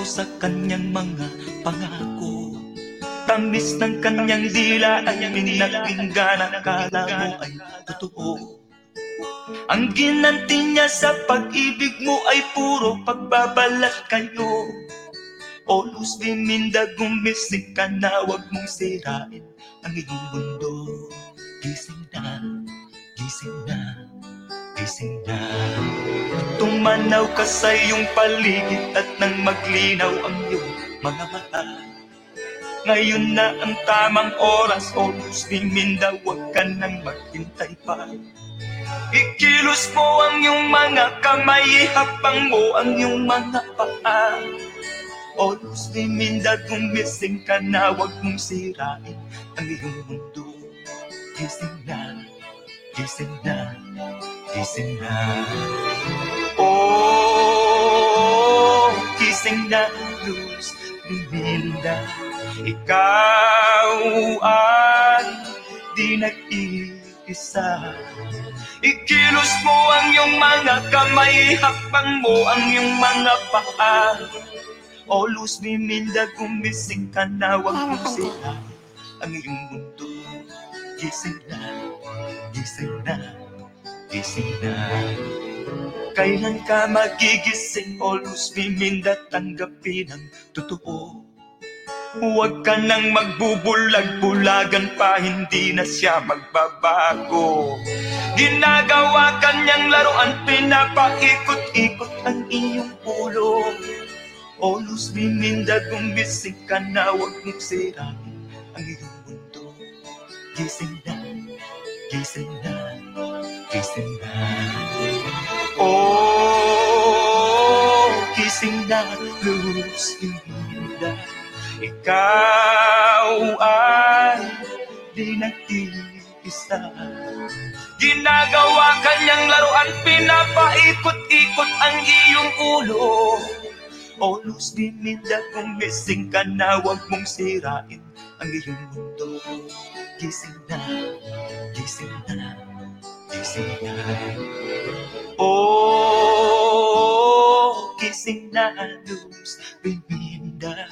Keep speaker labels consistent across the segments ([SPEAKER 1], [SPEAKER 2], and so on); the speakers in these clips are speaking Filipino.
[SPEAKER 1] puso sa kanyang mga pangako. Tamis ng kanyang dila ay minapinggan Akala mo ay totoo. Ang ginanti niya sa pag-ibig mo ay puro pagbabalat kayo. O luz biminda gumising ka na Huwag mong sirain ang iyong mundo. Gising na, gising na, gising na Tumanaw ka sa iyong paligid at nang maglinaw ang iyong mga mata. Ngayon na ang tamang oras, oras biminda, huwag ka nang maghintay pa. Ikilos mo ang iyong mga kamay, ihapang mo ang iyong mga paa. Oras biminda, gumising ka na, huwag mong sirain ang iyong mundo. Gising na, gising na, gising na Oh, gising na, Luz Biminda Ikaw ay di nag-iisa. Ikilos mo ang iyong mga kamay Hakbang mo ang iyong mga paa. O Luz Biminda, gumising ka na Huwag mong sirain ang iyong mundo Gising na, gising na, gising na Kailan ka magigising o Luz? Biminda Tanggapin ang totoo. Huwag ka nang magbubulag-bulagan pa Hindi na siya magbabago. Ginagawa kanyang laruan Pinapaikot-ikot ang iyong ulo. Luz Biminda Gumising ka na Huwag mong sirain ang iyong mundo. Gising na, gising na, gising na Oh, gising na, Luz Biminda Ikaw ay di nag-iisa Ginagawa kanyang laruan Pinapaikot-ikot ang iyong ulo. O Luz Biminda, gumising ka na Huwag mong sirain ang iyong mundo. Gising na, gising na, gising na Oh, gising na, Luz Biminda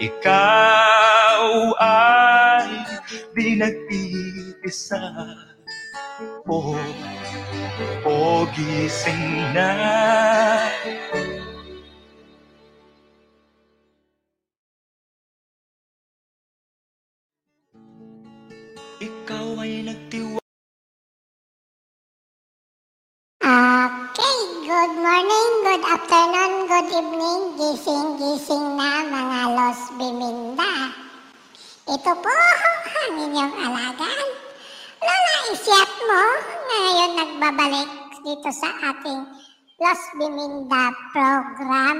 [SPEAKER 1] Ikaw ay di nag-iisa Oh, oh, gising na
[SPEAKER 2] morning, good afternoon, good evening, gising-gising na mga Los Biminda. Ito po ang inyong alagaan. Lola Isyap mo, ngayon nagbabalik dito sa ating Los Biminda program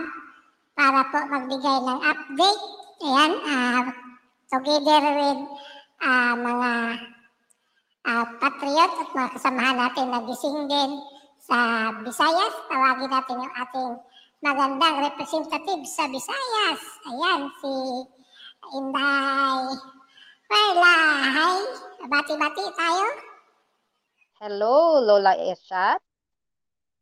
[SPEAKER 2] para po magbigay ng update. Ayan, ah, together with ah, mga ah, patriot at mga kasamahan natin na gising din sa Visayas. Tawagin natin yung ating magandang representative sa Visayas. Ayan, si Inday Perla. Hi, bati-bati tayo.
[SPEAKER 3] Hello, Lola Eshat.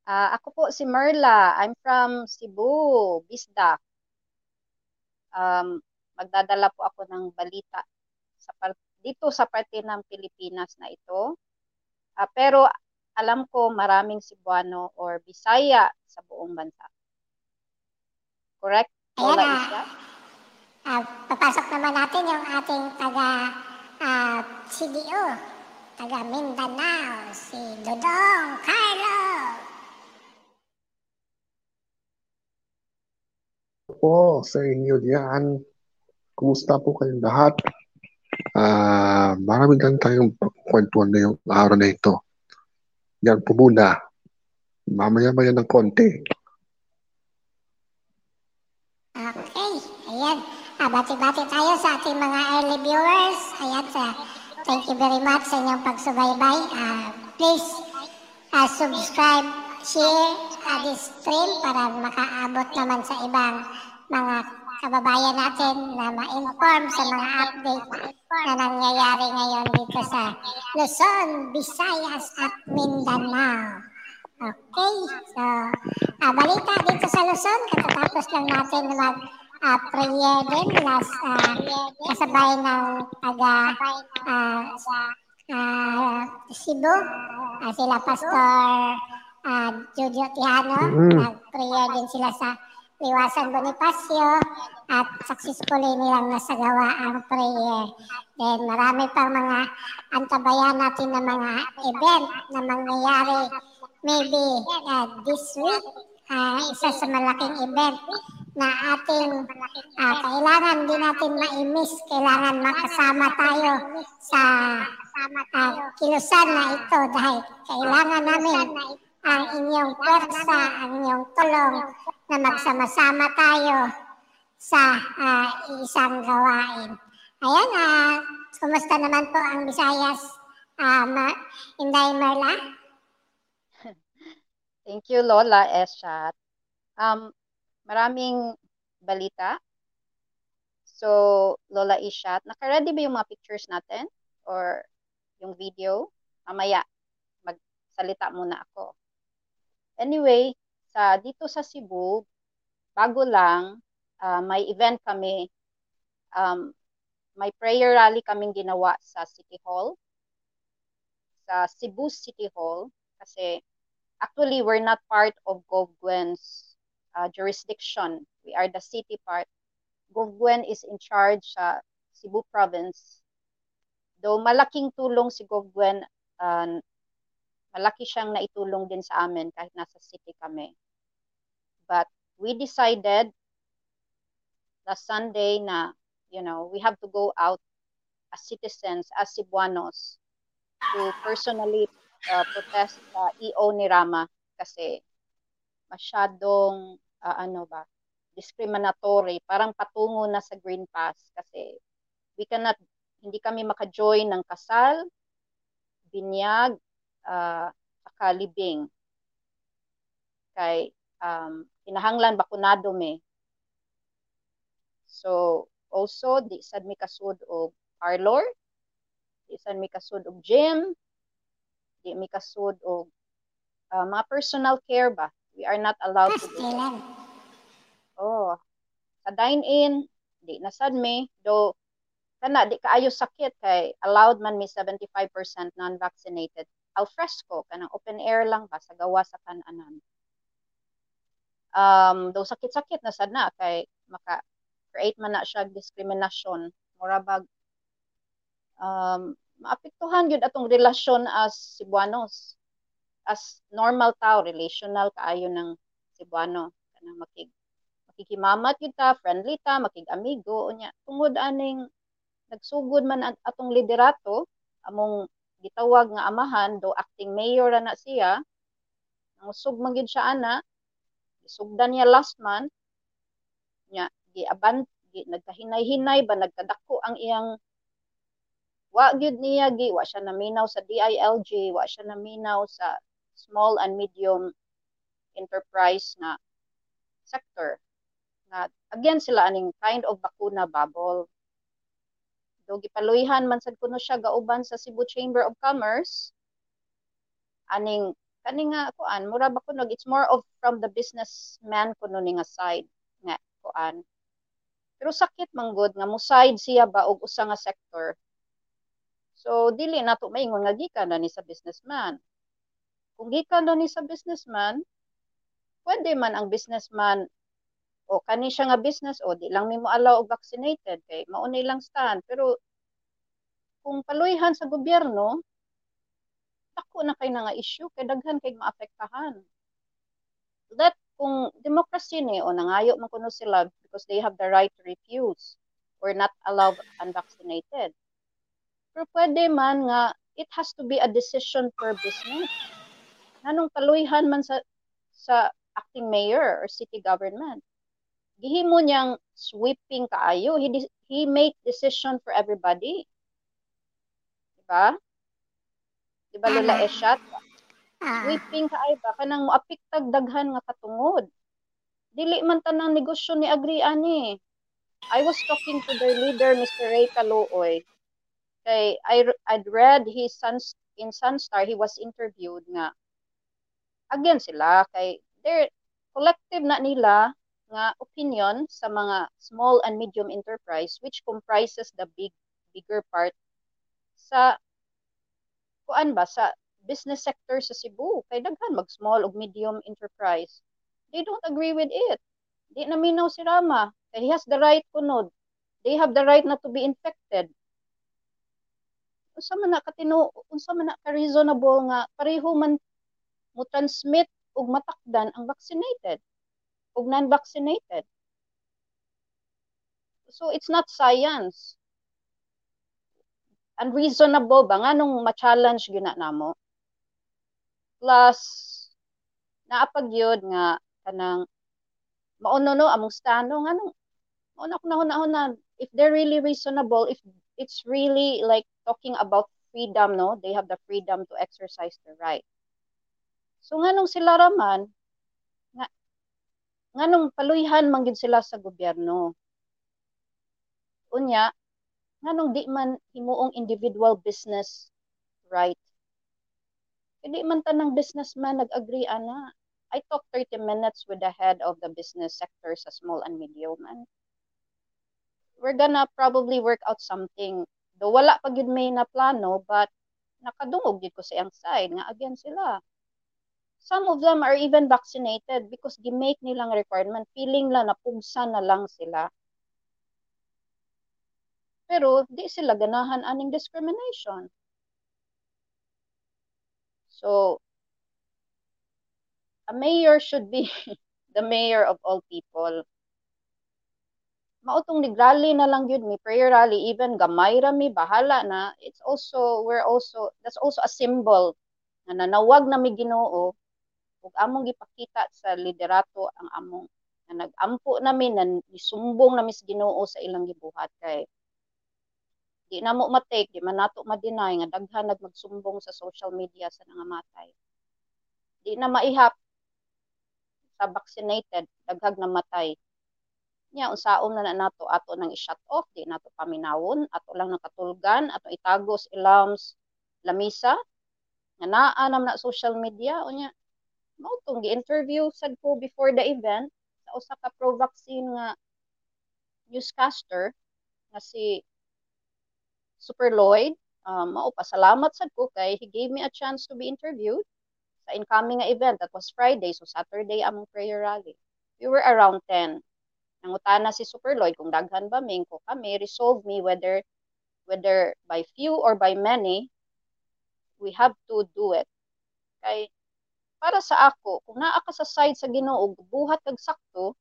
[SPEAKER 3] Ah, ako po si Merla. I'm from Cebu, Bisdak. Um, magdadala po ako ng balita sa par- dito sa parte ng Pilipinas na ito. Ah, pero alam ko maraming Cebuano or Bisaya sa buong bansa. Correct,
[SPEAKER 2] Ayan, ah.
[SPEAKER 3] Eshat?
[SPEAKER 2] Ah, papasok naman natin yung ating taga ah, CDO, taga Mindanao, si Dodong Carlo.
[SPEAKER 4] po sa inyo diyan. Kumusta po kayong lahat? Ah, marami lang tayong kwentuhan na yung araw na ito. Yan po muna. Mamaya-maya ng konti.
[SPEAKER 2] Okay, ayan. Ah, bati-bati tayo sa ating mga early viewers. Ayan, sa, thank you very much sa inyong pagsubaybay. Ah, please ah, subscribe, share ah, this stream para makaabot naman sa ibang mga kababayan natin na ma-inform sa mga update na nangyayari ngayon dito sa Luzon, Visayas at Mindanao. Okay, so ah, balita dito sa Luzon, katatapos lang natin mag ah, prayer din last ah, kasabay ng taga ah, ah, Cebu, Ah, sila Pastor ah, Jojo Tihano,
[SPEAKER 4] Mm.
[SPEAKER 2] nag-prayer din sila sa Liwasan Bonifacio at successfully nilang nasagawa ang prayer. Then marami pang mga antabayan natin na mga event na mangyayari maybe uh, this week. ah, isa sa malaking event na ating ah, kailangan din natin ma-miss. Kailangan makasama tayo sa ah, kilusan na ito dahil kailangan namin ang inyong pwersa, ang inyong tulong na magsama-sama tayo sa ah, isang gawain. Ayan, ah, kumusta naman po ang Visayas, ah, Ma- Inday Merla?
[SPEAKER 3] Thank you, Lola Eshat. Um, maraming balita. So, Lola Ishat, naka-ready ba yung mga pictures natin? Or yung video? Mamaya, magsalita muna ako. Anyway, sa dito sa Cebu, bago lang, ah, may event kami. Um, may prayer rally kaming ginawa sa City Hall. Sa Cebu City Hall. Kasi actually we're not part of Govgwen's uh, jurisdiction. We are the city part. Govgwen is in charge sa Cebu province. Though malaking tulong si Govgwen, uh, malaki siyang naitulong din sa amin kahit nasa city kami. But we decided last Sunday na, you know, we have to go out as citizens, as Cebuanos, to personally uh, protest sa EO ni Rama kasi masyadong uh, ano ba discriminatory parang patungo na sa Green Pass kasi we cannot hindi kami maka-join ng kasal binyag uh, saka libing kay um, kinahanglan bakunado me? So also di sad mi kasud og parlor di sad mi kasud og gym di mi kasud og uh, mga personal care ba? We are not allowed to do that. Oh sa dine in di nasad mi do kana di kaayo sakit kay allowed man mi 75% non-vaccinated al fresco kanang open air lang ba sa gawa sa kananan um do sakit-sakit na sad na kay maka create man na siya discrimination mura bag um maapektuhan gyud atong relasyon as Cebuanos. As normal tao relational kaayo ng Cebuano. Kanang makig makikimamat gyud ta friendly ta makig-amigo unya. Tungod aning nagsugod man at atong liderato among gitawag nga amahan do acting mayor na siya. Nangusog man gyud siya ana isugdan niya last month. Nya giaban gi, nagkahinay-hinay ba nagkadako ang iyang wa gyud niya gi wa siya naminaw sa DILG wa siya naminaw sa small and medium enterprise na sector. Na again sila aning kind of bakuna bubble do gipaluyhan man sad kuno siya gauban sa Cebu Chamber of Commerce. Aning kani nga kuan mura ba kuno? It's more of from the businessman kuno ni nga side nga kuan. Pero sakit manggod nga muside siya ba og usa nga sector? So dili nato maingon nga gikan na ni sa businessman. Kung gikan ni sa businessman pwede man ang businessman o kani siya nga business o di lang nimo allow og vaccinated kay maunay lang stand pero kung paluyhan sa gobyerno dako na kay nga issue kay daghan kay maapektahan. That kung democracy ni o nangayo man kuno sila because they have the right to refuse or not allow unvaccinated. Pero pwede man nga it has to be a decision per business. Nanong paluyhan man sa sa acting mayor or city government gihimo niyang sweeping kaayo. He he make decision for everybody. Diba? Diba Lola Eshat
[SPEAKER 2] Ah,
[SPEAKER 3] sweeping kaayo ba? Kanang moapiktag daghan nga katungod. Dili man tanang negosyo ni agri ani I was talking to their leader Mr. Ray Calooy kay I I'd read his sons in Sunstar he was interviewed nga. Again sila kay they're collective na nila nga opinion sa mga small and medium enterprise which comprises the big bigger part sa kuan ba sa business sector sa Cebu. Kay daghan mag small ug medium enterprise. They don't agree with it. Di na minaw si Rama. Kay he has the right kunod. They have the right not to be infected. Unsa man na katino unsa man ka reasonable nga pareho man mo transmit ug matakdan ang vaccinated ug non-vaccinated. So it's not science. Unreasonable ba nga nung ma-challenge gyud na namo? Plus naapag yun nga kanang mauno no among stano nga nung mauna ko na if they're really reasonable if it's really like talking about freedom no? They have the freedom to exercise their right. So nga nung sila raman nga nung paluyhan man sila sa gobyerno. Unya nganong di man himuong individual business right. Hindi man tanang businessman nag-agree ana I talked 30 minutes with the head of the business sector sa small and medium and we're gonna probably work out something. Do wala pa gyud may na plano but nakadungog gyud ko sa iyang side nga again sila some of them are even vaccinated because gi-make nilang requirement feeling lang napugsa na lang sila pero di sila ganahan aning discrimination. So, a mayor should be the mayor of all people. Mautong nigrally na lang yun, may prayer rally, even gamay rami, bahala na. It's also, we're also, that's also a symbol na nanawag na may ginoo ug among gipakita sa liderato ang among na nag-ampo namin na nisumbong namin sa Ginoo sa ilang gibuhat kay di na mo matake di man nato ma-deny nga daghan nagmagsumbong sa social media sa nangamatay. Di na maihap sa vaccinated daghag namatay nya unsaon na, na nato ato nang i-shut off di nato paminawon ato lang nakatulgan ato itagos ilams lamisa nga naa na social media unya mao tong gi-interview sad ko before the event sa usa ka pro vaccine nga newscaster nga si Super Lloyd. Um, mao pasalamat sad ko kay he gave me a chance to be interviewed sa incoming nga event that was Friday so Saturday among prayer rally. We were around 10. Nangutana si Super Lloyd kung daghan ba ming ko kami resolve me whether whether by few or by many we have to do it. Kay para sa ako, kung naa ka sa side sa Ginoo, buhat kag sakto,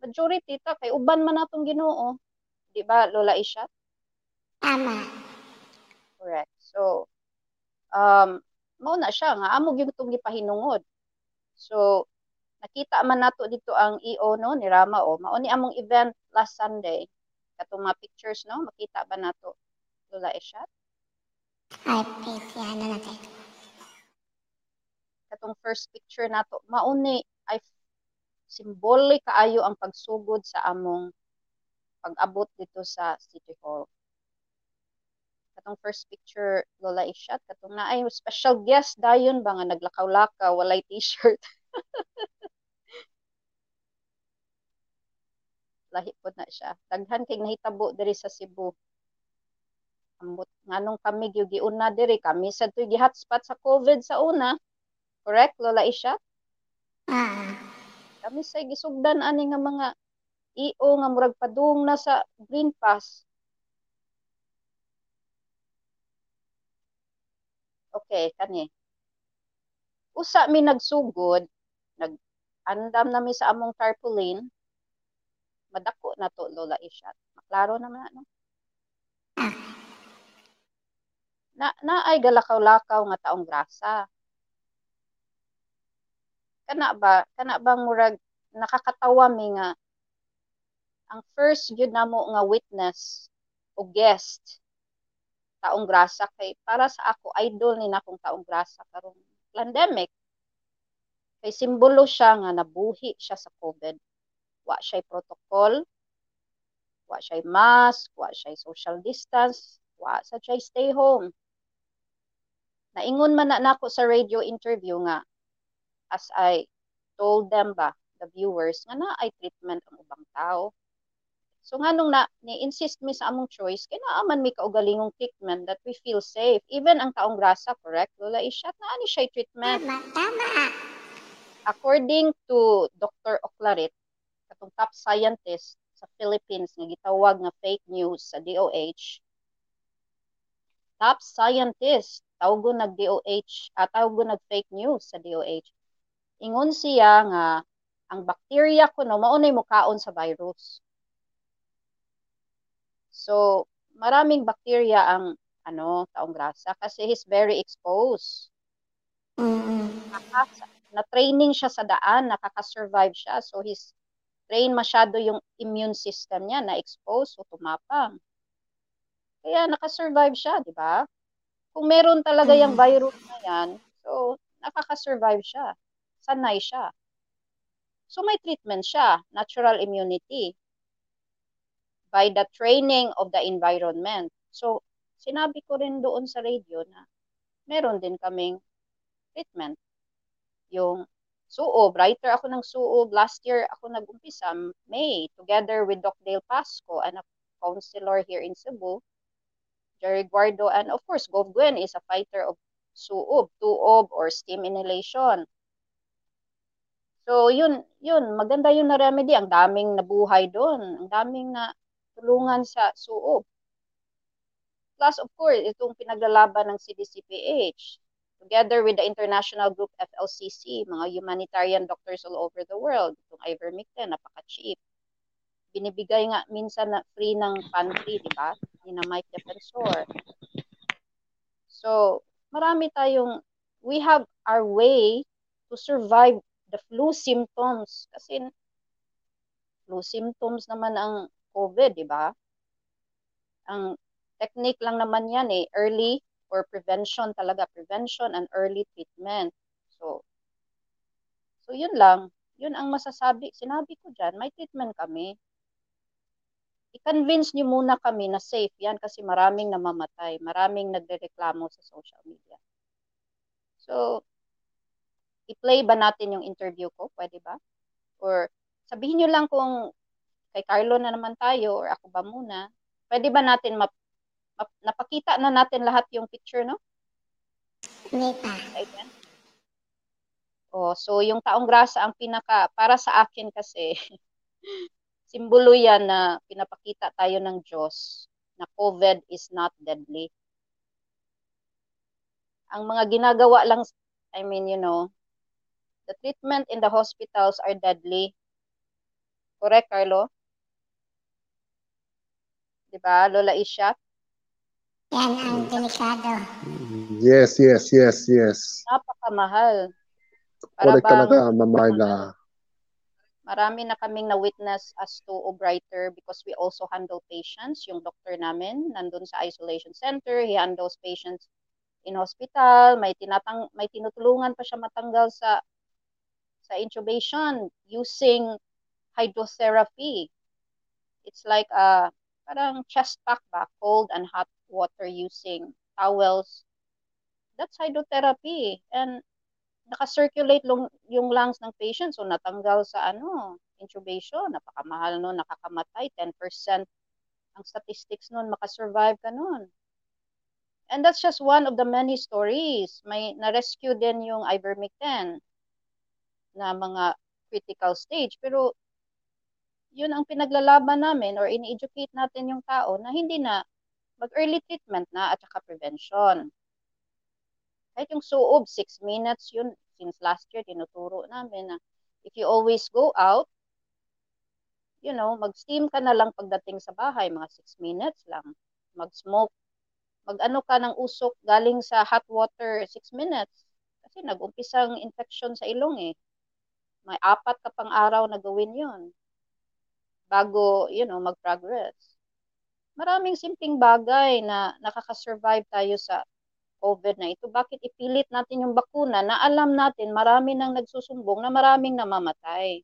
[SPEAKER 3] majority ta kay uban man natong Ginoo. Di ba, Lola Isha?
[SPEAKER 2] Tama.
[SPEAKER 3] Correct. So, um, mao na siya nga amo gyud itong gipahinungod. So, nakita man nato dito ang EO no ni Rama o mao ni among event last Sunday. Katong mga pictures no, makita ba nato Lola Isha?
[SPEAKER 2] Ay, please, yan na natin.
[SPEAKER 3] Katong first picture nato mauni ay symbolic kaayo ang pagsugod sa among pag-abot dito sa City Hall. Katong first picture Lola Ishat katong naay special guest dayon ba nga naglakaw-lakaw walay t-shirt. Lahi po na siya. Daghan kay nahitabo diri sa Cebu. Ambot nganong kami gyud giuna diri kami sa tuy gi-hotspot sa COVID sa una. Correct, Lola Isha?
[SPEAKER 2] Ah,
[SPEAKER 3] Kami sa gisugdan ani nga mga EO nga murag padung na sa Green Pass. Okay, kani. Usa mi nagsugod, nag andam na mi sa among tarpaulin. Madako na to Lola Isha. Maklaro ano. Na na ay galakaw-lakaw nga taong grasa. Kana ba? Kana bang murag nakakatawa mi nga ang first gyud namo nga witness o guest taong grasa. Kay para sa ako idol ni nakong taong grasa karong pandemic. Kay simbolo siya nga nabuhi siya sa COVID. Wa siya protocol wa siya mask wa siya social distance wa sa siya stay home. Naingon man na nako sa radio interview nga as I told them ba, the viewers, nga na ay treatment ang ubang tao. So nga nung na, ni-insist mi sa among choice, kaya naaman mi kaugalingong treatment that we feel safe. Even ang taong grasa, correct? Lola Ishat, na ani siya treatment.
[SPEAKER 2] Tama, tama.
[SPEAKER 3] According to Dr. Oclarit, katong top scientist sa Philippines nga gitawag nga fake news sa DOH, top scientist tawgo nag DOH at tawgo nag fake news sa DOH. Ingon siya nga ang bacteria kuno mao nay mukaon sa virus. So, maraming bacteria ang ano, taong grasa kasi he's very exposed. Nakaka- na-training siya sa daan, nakaka-survive siya. So, he's trained masyado yung immune system niya, na-expose, so tumapang. Kaya nakasurvive siya, di ba? Kung meron talaga yung
[SPEAKER 2] Mm.
[SPEAKER 3] virus na yan, so nakaka-survive siya. Sanay siya. So may treatment siya, natural immunity by the training of the environment. So sinabi ko rin doon sa radio na meron din kaming treatment. Yung suob, writer ako ng suob. Last year ako nag-umpisa, May, together with Doc Dale Pasco, and a counselor here in Cebu, Jerry Guardo, and of course, Gov Gwen is a fighter of suob, tuob, or steam inhalation. So, yun, yun, maganda yun na remedy. Ang daming nabuhay doon. Ang daming na tulungan sa suob. Plus, of course, itong pinaglalaban ng CDCPH, together with the international group FLCC, mga humanitarian doctors all over the world, itong ivermectin, napaka-cheap. Binibigay nga minsan na free ng pantry, di ba? Ni na Mike Defensor. So, marami tayong, we have our way to survive the flu symptoms. Kasi flu symptoms naman ang COVID, di ba? Ang technique lang naman yan eh, early or prevention talaga, prevention and early treatment. So, so yun lang. Yun ang masasabi. Sinabi ko dyan, may treatment kami. I-convince niyo muna kami na safe yan kasi maraming namamatay, maraming nagrereklamo sa social media. So, i-play ba natin yung interview ko? Pwede ba? Or sabihin niyo lang kung kay Carlo na naman tayo or ako ba muna. Pwede ba natin map, map, napakita na natin lahat yung picture, no?
[SPEAKER 2] Hindi pa.
[SPEAKER 3] Ayan. Oh, so yung taong grasa ang pinaka para sa akin kasi simbolo yan na pinapakita tayo ng Diyos na COVID is not deadly. Ang mga ginagawa lang, I mean, you know, the treatment in the hospitals are deadly. Correct, Carlo? Di ba, Lola Isha?
[SPEAKER 2] Yan ang delikado.
[SPEAKER 4] Yes, yes, yes, yes.
[SPEAKER 3] Napakamahal.
[SPEAKER 4] Correct
[SPEAKER 3] bang-
[SPEAKER 4] talaga, Ma'am Marla.
[SPEAKER 3] marami na kaming na-witness as to writer because we also handle patients. Yung doctor namin, nandun sa isolation center, he handles patients in hospital, may tinatang may tinutulungan pa siya matanggal sa sa intubation using hydrotherapy. It's like a parang chest pack ba, cold and hot water using towels. That's hydrotherapy. And naka-circulate long, yung lungs ng patient so natanggal sa ano, intubation, napakamahal no, nakakamatay 10% ang statistics noon makasurvive ka noon. And that's just one of the many stories. May na-rescue din yung ivermectin na mga critical stage pero yun ang pinaglalaban namin or ini-educate natin yung tao na hindi na mag-early treatment na at saka prevention kahit yung suob, 6 minutes yun, since last year, tinuturo namin na if you always go out, you know, mag-steam ka na lang pagdating sa bahay, mga 6 minutes lang. Mag-smoke, mag-ano ka ng usok galing sa hot water, 6 minutes. Kasi nag-umpisang infection sa ilong eh. May apat ka pang araw na gawin yon bago, you know, mag-progress. Maraming simpleng bagay na nakaka-survive tayo sa COVID na ito, bakit ipilit natin yung bakuna na alam natin marami nang nagsusumbong na maraming namamatay?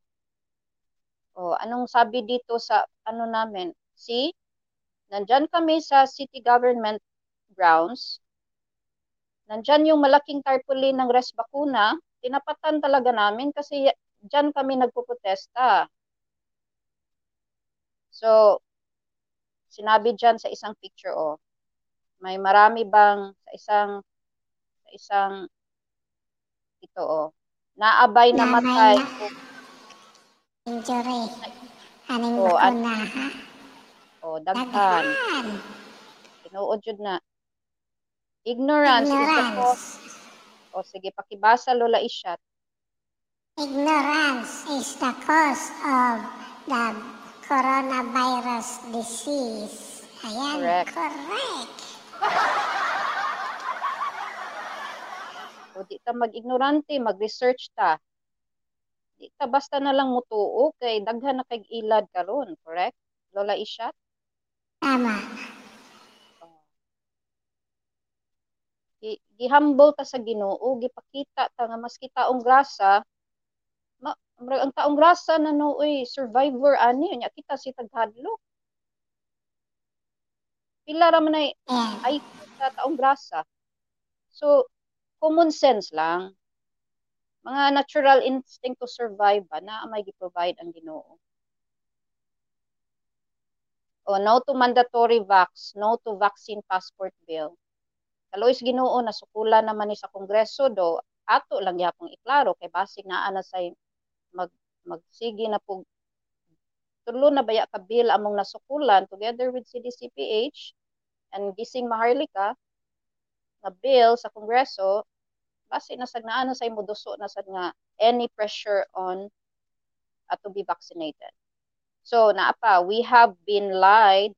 [SPEAKER 3] O, anong sabi dito sa ano namin? See, nandyan kami sa city government grounds, nandyan yung malaking tarpaulin ng res bakuna, tinapatan talaga namin kasi diyan kami nagpoprotesta. So, sinabi diyan sa isang picture, oh, may marami bang sa isang sa isang ito, oh, naabay na matay.
[SPEAKER 2] na. Injury. Aning
[SPEAKER 3] Oh, at-
[SPEAKER 2] bakuna, ha?
[SPEAKER 3] Oh, daghan. Tinuod jud na. Ignorance.
[SPEAKER 2] Ignorance.
[SPEAKER 3] O sige, pakibasa Lola Isyat.
[SPEAKER 2] Ignorance is the cause of the coronavirus disease. Ayan,
[SPEAKER 3] Correct.
[SPEAKER 2] correct.
[SPEAKER 3] O di ta mag-ignorante, mag-research ta. Di ta basta na lang mutuo kay daghan na kay ilad karon, correct? Lola Isyat?
[SPEAKER 2] Tama.
[SPEAKER 3] Gi- Gihambol ta sa Ginoo, gipakita ta nga mas kitaong grasa ang taong grasa na nooy survivor ani nya kita si taghadlok. Pila ra man ay sa taong grasa. So, common sense lang. Mga natural instinct to survive ba na may gi-provide ang Ginoo. O no to mandatory vax, no to vaccine passport bill. Kalois Ginoo na sukulan naman ni sa Kongreso do ato lang yapong iklaro kay basig naa na say mag magsige na pug tulo na baya ka bill among nasukulan together with CDCPH and gising maharlika nga bill sa Kongreso base na sad naa na say moduso na sad nga any pressure on uh, to be vaccinated. So naa pa we have been lied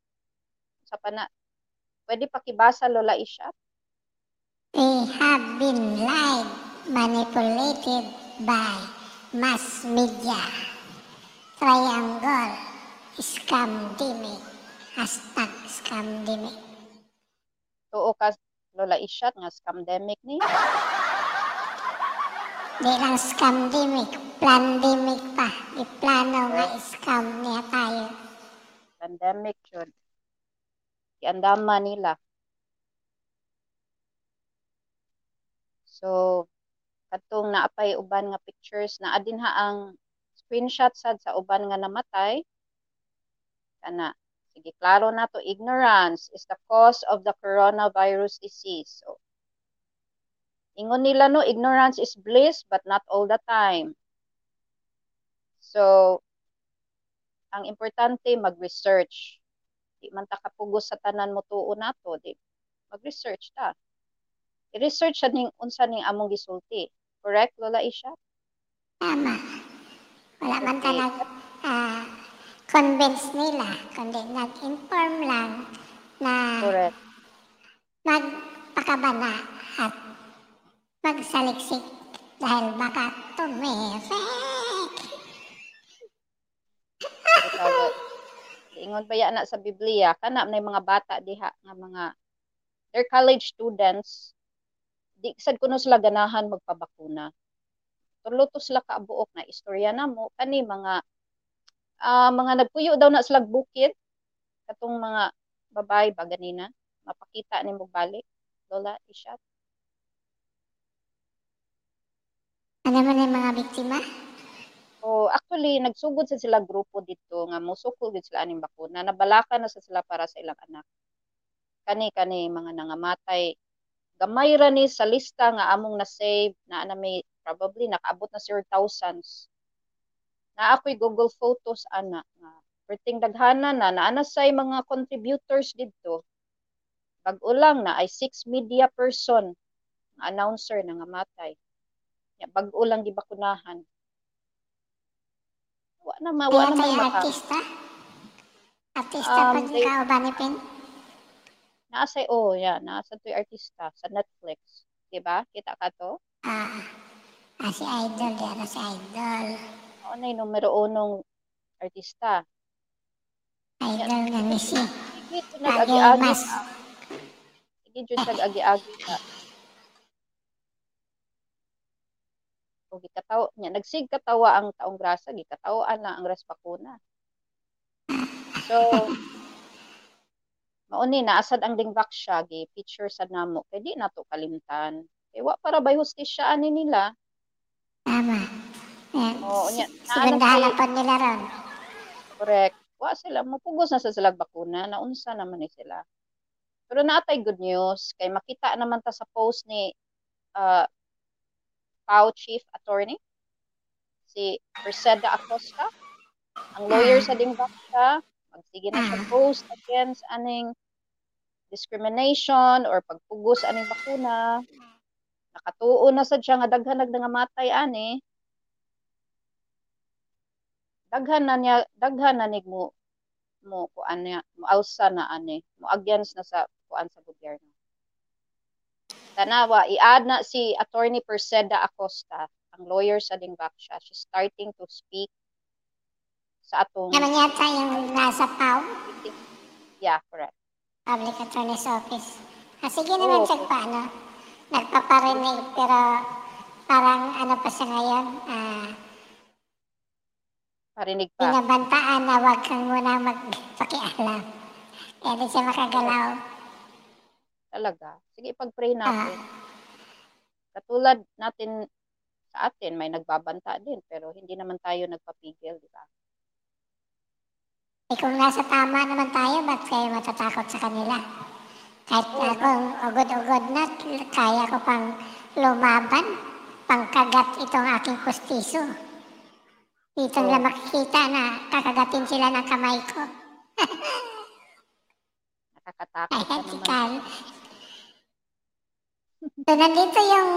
[SPEAKER 3] sa pana Pwede pakibasa Lola Isha?
[SPEAKER 2] We have been lied, manipulated by mass media. Triangle, scamdemic, hashtag scamdemic.
[SPEAKER 3] Tuo ka Lola Isha nga scamdemic ni.
[SPEAKER 2] Di lang scamdemic, plandemic pa. Di plano nga scam niya tayo.
[SPEAKER 3] Pandemic jud. Iandama nila. So katong naapay uban nga pictures na adin ha ang screenshot sad sa uban nga namatay. Kana sige klaro na to ignorance is the cause of the coronavirus disease. So ingon nila no ignorance is bliss but not all the time. So ang importante mag-research. Di man ta kapugos sa tanan mo tuo nato, di mag-research ta. I-research sa ning unsa ning among gisulti. Correct, Lola Isha?
[SPEAKER 2] Tama. Wala man
[SPEAKER 3] Okay.
[SPEAKER 2] talag ah, convince nila, kundi nag-inform lang na
[SPEAKER 3] Correct.
[SPEAKER 2] magpakabana at magsaliksik dahil baka tumirek.
[SPEAKER 3] Ikaw, ingon pa yan na sa Biblia, kana na mga bata diha nga mga they're college students di sad kuno sila ganahan magpabakuna. Tulo to sila kaabuok na istorya na mo. Kani mga ah, mga nagpuyo daw na sila bukid. Katong mga babae ba ganina? Mapakita ni mo balik lola isha?
[SPEAKER 2] Ano man yung mga biktima?
[SPEAKER 3] O actually nagsugod sa sila grupo dito nga musukol gid sila aning bakuna. Nabalaka na sa sila para sa ilang anak. Kani kani mga nangamatay gamay ra ni sa lista nga among na save na ana may probably nakaabot na sir thousands na ako'y Google Photos ana nga perting daghana na naana say mga contributors didto bag-o lang na ay six media person nga announcer na nga matay Ya, bag-o lang gibakunahan wa na ma wa na may
[SPEAKER 2] artista? Artista
[SPEAKER 3] Um,
[SPEAKER 2] pag ikaw ba ni Pin?
[SPEAKER 3] Nasa, oh, yeah, nasa to'y artista sa Netflix. Diba? Kita ka to?
[SPEAKER 2] Ah, ah, si Idol, di ano si Idol.
[SPEAKER 3] Ako na yung numero unong artista.
[SPEAKER 2] Idol nga ni si.
[SPEAKER 3] Sige, ito nag-agi-agi. Sige, dyan nag-agi-agi ka. O, gikataw, niya, nagsig katawa ang taong grasa, gikatawaan lang ang respakuna. So, mauni na asad ang dingvak siya, gi picture sa namo, kay di na to kalimtan. Kay wa para bay hustisya ani nila.
[SPEAKER 2] Tama. Yan.
[SPEAKER 3] Oo, nya.
[SPEAKER 2] Sigandahan na po nila ron.
[SPEAKER 3] Correct. Wa sila mapugos na sa sila bakuna, naunsa naman ni sila. Pero naatay good news kay makita naman ta sa post ni uh, PAO Chief Attorney si Perseda Acosta, ang lawyer sa Dingbaca, magsige na siya post against aning discrimination or pagpugos aning bakuna. Nakatuo na sad siya nga daghan nag nangamatay ani daghan na niya daghan na nig mo mo kuan niya mo ausa na ani mo against na sa kuan sa gobyerno tanawa i-add na si attorney Perseda Acosta ang lawyer sa Dingbaksya she's starting to speak sa atong
[SPEAKER 2] Naman yata yung nasa PAW,
[SPEAKER 3] yeah correct
[SPEAKER 2] Public Attorney's Office. Ah, sige naman
[SPEAKER 3] Oo.
[SPEAKER 2] check pa, ano. Nagpaparinig, pero parang ano pa siya ngayon, ah,
[SPEAKER 3] parinig pa
[SPEAKER 2] binabantaan na huwag kang muna magpakialam. Kaya di siya makagalaw.
[SPEAKER 3] talaga sige pag-pray
[SPEAKER 2] Ah,
[SPEAKER 3] natin katulad natin sa atin may nagbabanta din pero hindi naman tayo nagpapigil di ba
[SPEAKER 2] eh kung nasa tama naman tayo, ba't kayo matatakot sa kanila? Kahit akong ugod-ugod na, kaya ko pang lumaban, pangkagat itong aking pustiso. Dito lang makikita na kakagatin sila ng kamay ko.
[SPEAKER 3] nakakatakot ka naman
[SPEAKER 2] hektikal. So, nandito yung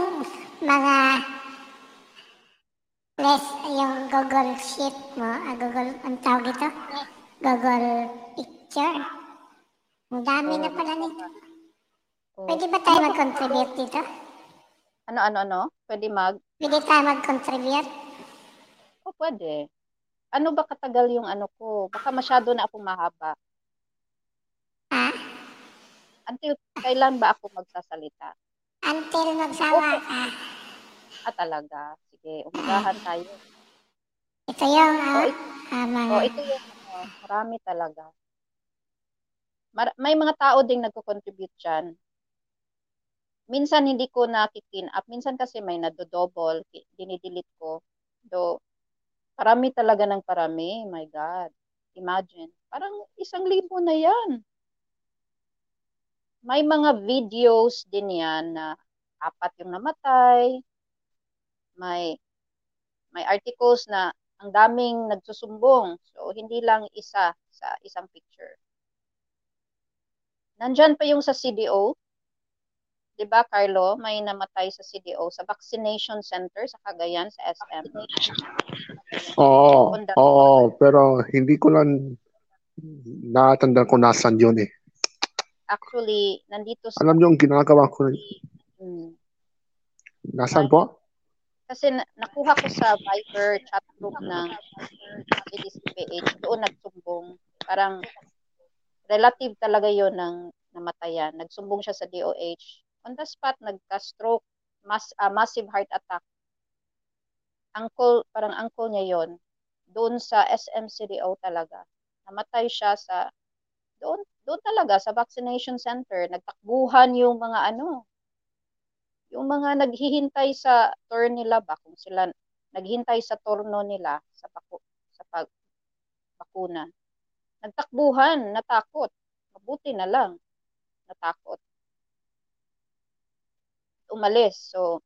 [SPEAKER 2] mga less, yung Google Sheet mo, ah, Google, ang tawag ito? Google Picture. Ang dami na pala nito. Pwede ba tayo mag-contribute dito?
[SPEAKER 3] ano ano ano pwede mag
[SPEAKER 2] Pwede tayo mag-contribute?
[SPEAKER 3] Oh, pwede. Ano ba katagal yung ano ko? Baka masyado na ako mahaba.
[SPEAKER 2] Ha?
[SPEAKER 3] Until kailan ba ako magsasalita?
[SPEAKER 2] Until magsawa ka.
[SPEAKER 3] Ah, talaga. Sige, umagahan tayo.
[SPEAKER 2] Ito yung
[SPEAKER 3] Oh,
[SPEAKER 2] ah,
[SPEAKER 3] it-
[SPEAKER 2] ah, mga...
[SPEAKER 3] oh, ito yung ano, marami talaga. Mar- may mga tao ding nagko-contribute dyan. Minsan hindi ko nakikin up. Minsan kasi may nadodouble. Dinidelete ko. Do, parami talaga ng parami. My God. Imagine. Parang isang libo na yan. May mga videos din yan na apat yung namatay. May may articles na ang daming nagsusumbong. So, hindi lang isa sa isang picture. Nandyan pa yung sa CDO. 'Di ba Carlo? May namatay sa CDO, sa vaccination center sa Cagayan, sa SM.
[SPEAKER 4] Oo,
[SPEAKER 3] Kunda-
[SPEAKER 4] oo, pero hindi ko lang natandaan kung nasan yun eh.
[SPEAKER 3] Actually, nandito sa...
[SPEAKER 4] Alam niyo ang ginagawa ko,
[SPEAKER 3] Hmm.
[SPEAKER 4] nasan po?
[SPEAKER 3] Kasi na- nakuha ko sa Viber chat group ng CDCPH, doon nagsumbong. Parang relative talaga yon ng namatayan. Nagsumbong siya sa DOH. On the spot, nagka-stroke, mass, ah, massive heart attack. Uncle, parang uncle niya yon Doon sa SM CDO talaga. Namatay siya sa, doon, doon talaga, sa vaccination center. Nagtakbuhan yung mga ano, yung mga naghihintay sa turn nila ba kung sila naghintay sa turno nila sa baku, sa pag bakuna. Nagtakbuhan, natakot. Mabuti na lang. Natakot. Umalis. So,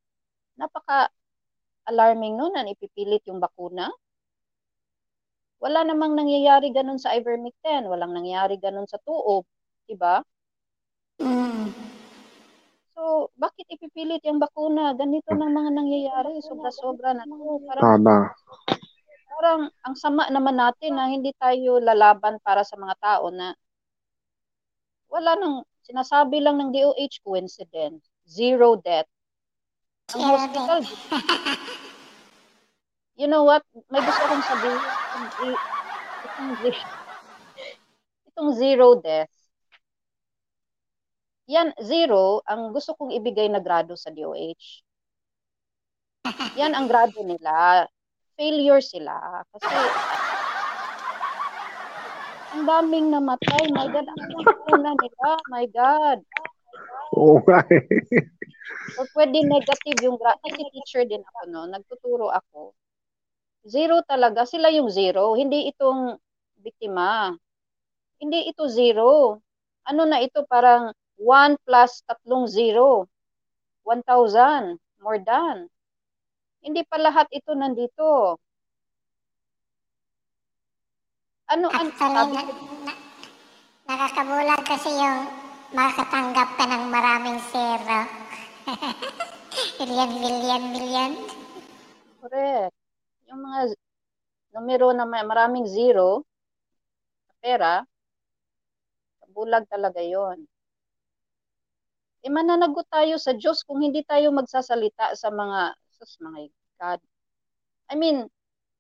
[SPEAKER 3] napaka alarming noon na ipipilit yung bakuna. Wala namang nangyayari ganun sa ivermectin. Walang nangyayari ganun sa tuob. Diba?
[SPEAKER 2] Mm.
[SPEAKER 3] So, bakit ipipilit yung bakuna? Ganito ng mga nangyayari. Sobra-sobra na to. Parang,
[SPEAKER 4] Tama.
[SPEAKER 3] parang ang sama naman natin na hindi tayo lalaban para sa mga tao na wala nang sinasabi lang ng DOH coincidence. Zero death. Ang
[SPEAKER 2] Zero
[SPEAKER 3] hospital, you know what? May gusto kong sabihin. Itong, itong, itong zero death. Yan, zero, ang gusto kong ibigay na grado sa DOH. Yan ang grado nila. Failure sila. Kasi, ang daming namatay. My God, ang una nila. My God.
[SPEAKER 4] Oo nga eh.
[SPEAKER 3] Or pwede negative yung graph. Kasi teacher din ako, no? Nagtuturo ako. Zero talaga. Sila yung zero. Hindi itong biktima. Hindi ito zero. Ano na ito? Parang 1 plus tatlong zero. 1,000. More than. Hindi pa lahat ito nandito. Ano, an,
[SPEAKER 2] Actually,
[SPEAKER 3] sabi
[SPEAKER 2] na, na, nakakabulag kasi yung makakatanggap ka ng maraming zero. billion, billion, billion.
[SPEAKER 3] correct. Yung mga numero na may maraming zero, pera, bulag talaga yon. E mananagot tayo sa Diyos kung hindi tayo magsasalita sa mga, sus, mga God. I mean,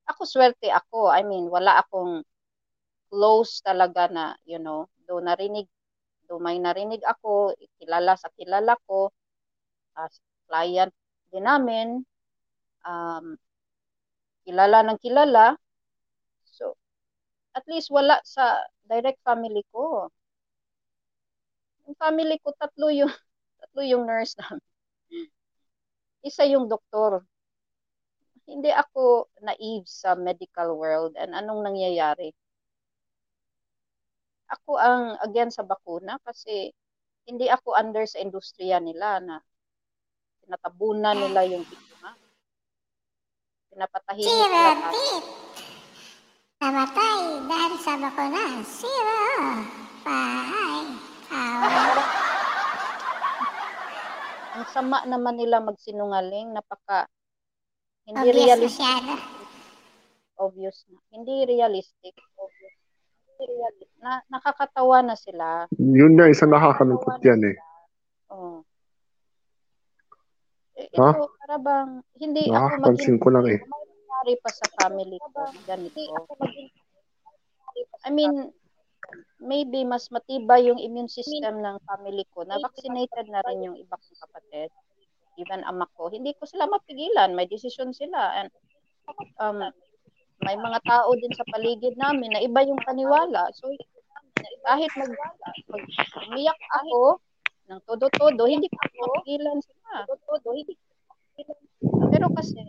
[SPEAKER 3] ako swerte ako. I mean, wala akong close talaga na, you know, do narinig, do may narinig ako, kilala sa kilala ko, as client din namin, um, kilala ng kilala. So, at least wala sa direct family ko. Yung family ko, tatlo yung, tatlo yung nurse namin. Isa yung doktor. Hindi ako naive sa medical world and anong nangyayari. Ako ang against sa bakuna kasi hindi ako under sa industriya nila na tinatabunan nila yung biktima. Pinapatahimik
[SPEAKER 2] Zero
[SPEAKER 3] nila tayo.
[SPEAKER 2] death. Namatay dahil sa bakuna. Zero. Bye. Away.
[SPEAKER 3] Ang sama naman nila magsinungaling, napaka hindi
[SPEAKER 2] Obvious
[SPEAKER 3] realistic,
[SPEAKER 2] masyado.
[SPEAKER 3] obvious na. Hindi realistic, obvious. Hindi realistic. Na, nakakatawa na sila.
[SPEAKER 4] Yun nga, isang nakakalungkot yan eh.
[SPEAKER 3] Oh. Eh,
[SPEAKER 4] Ha?
[SPEAKER 3] ito, para bang, hindi ako
[SPEAKER 4] Nakakapansin ko lang eh.
[SPEAKER 3] May nangyari pa sa family ko, ganito. I mean, maybe mas matibay yung immune system ng family ko na vaccinated na rin yung iba kong kapatid. Even ama ko. Hindi ko sila mapigilan. May desisyon sila. And um, may mga tao din sa paligid namin na iba yung paniwala. So, kahit mag, mag umiyak ako ng todo-todo, hindi ko mapigilan sila. Todo-todo, hindi. Pero kasi,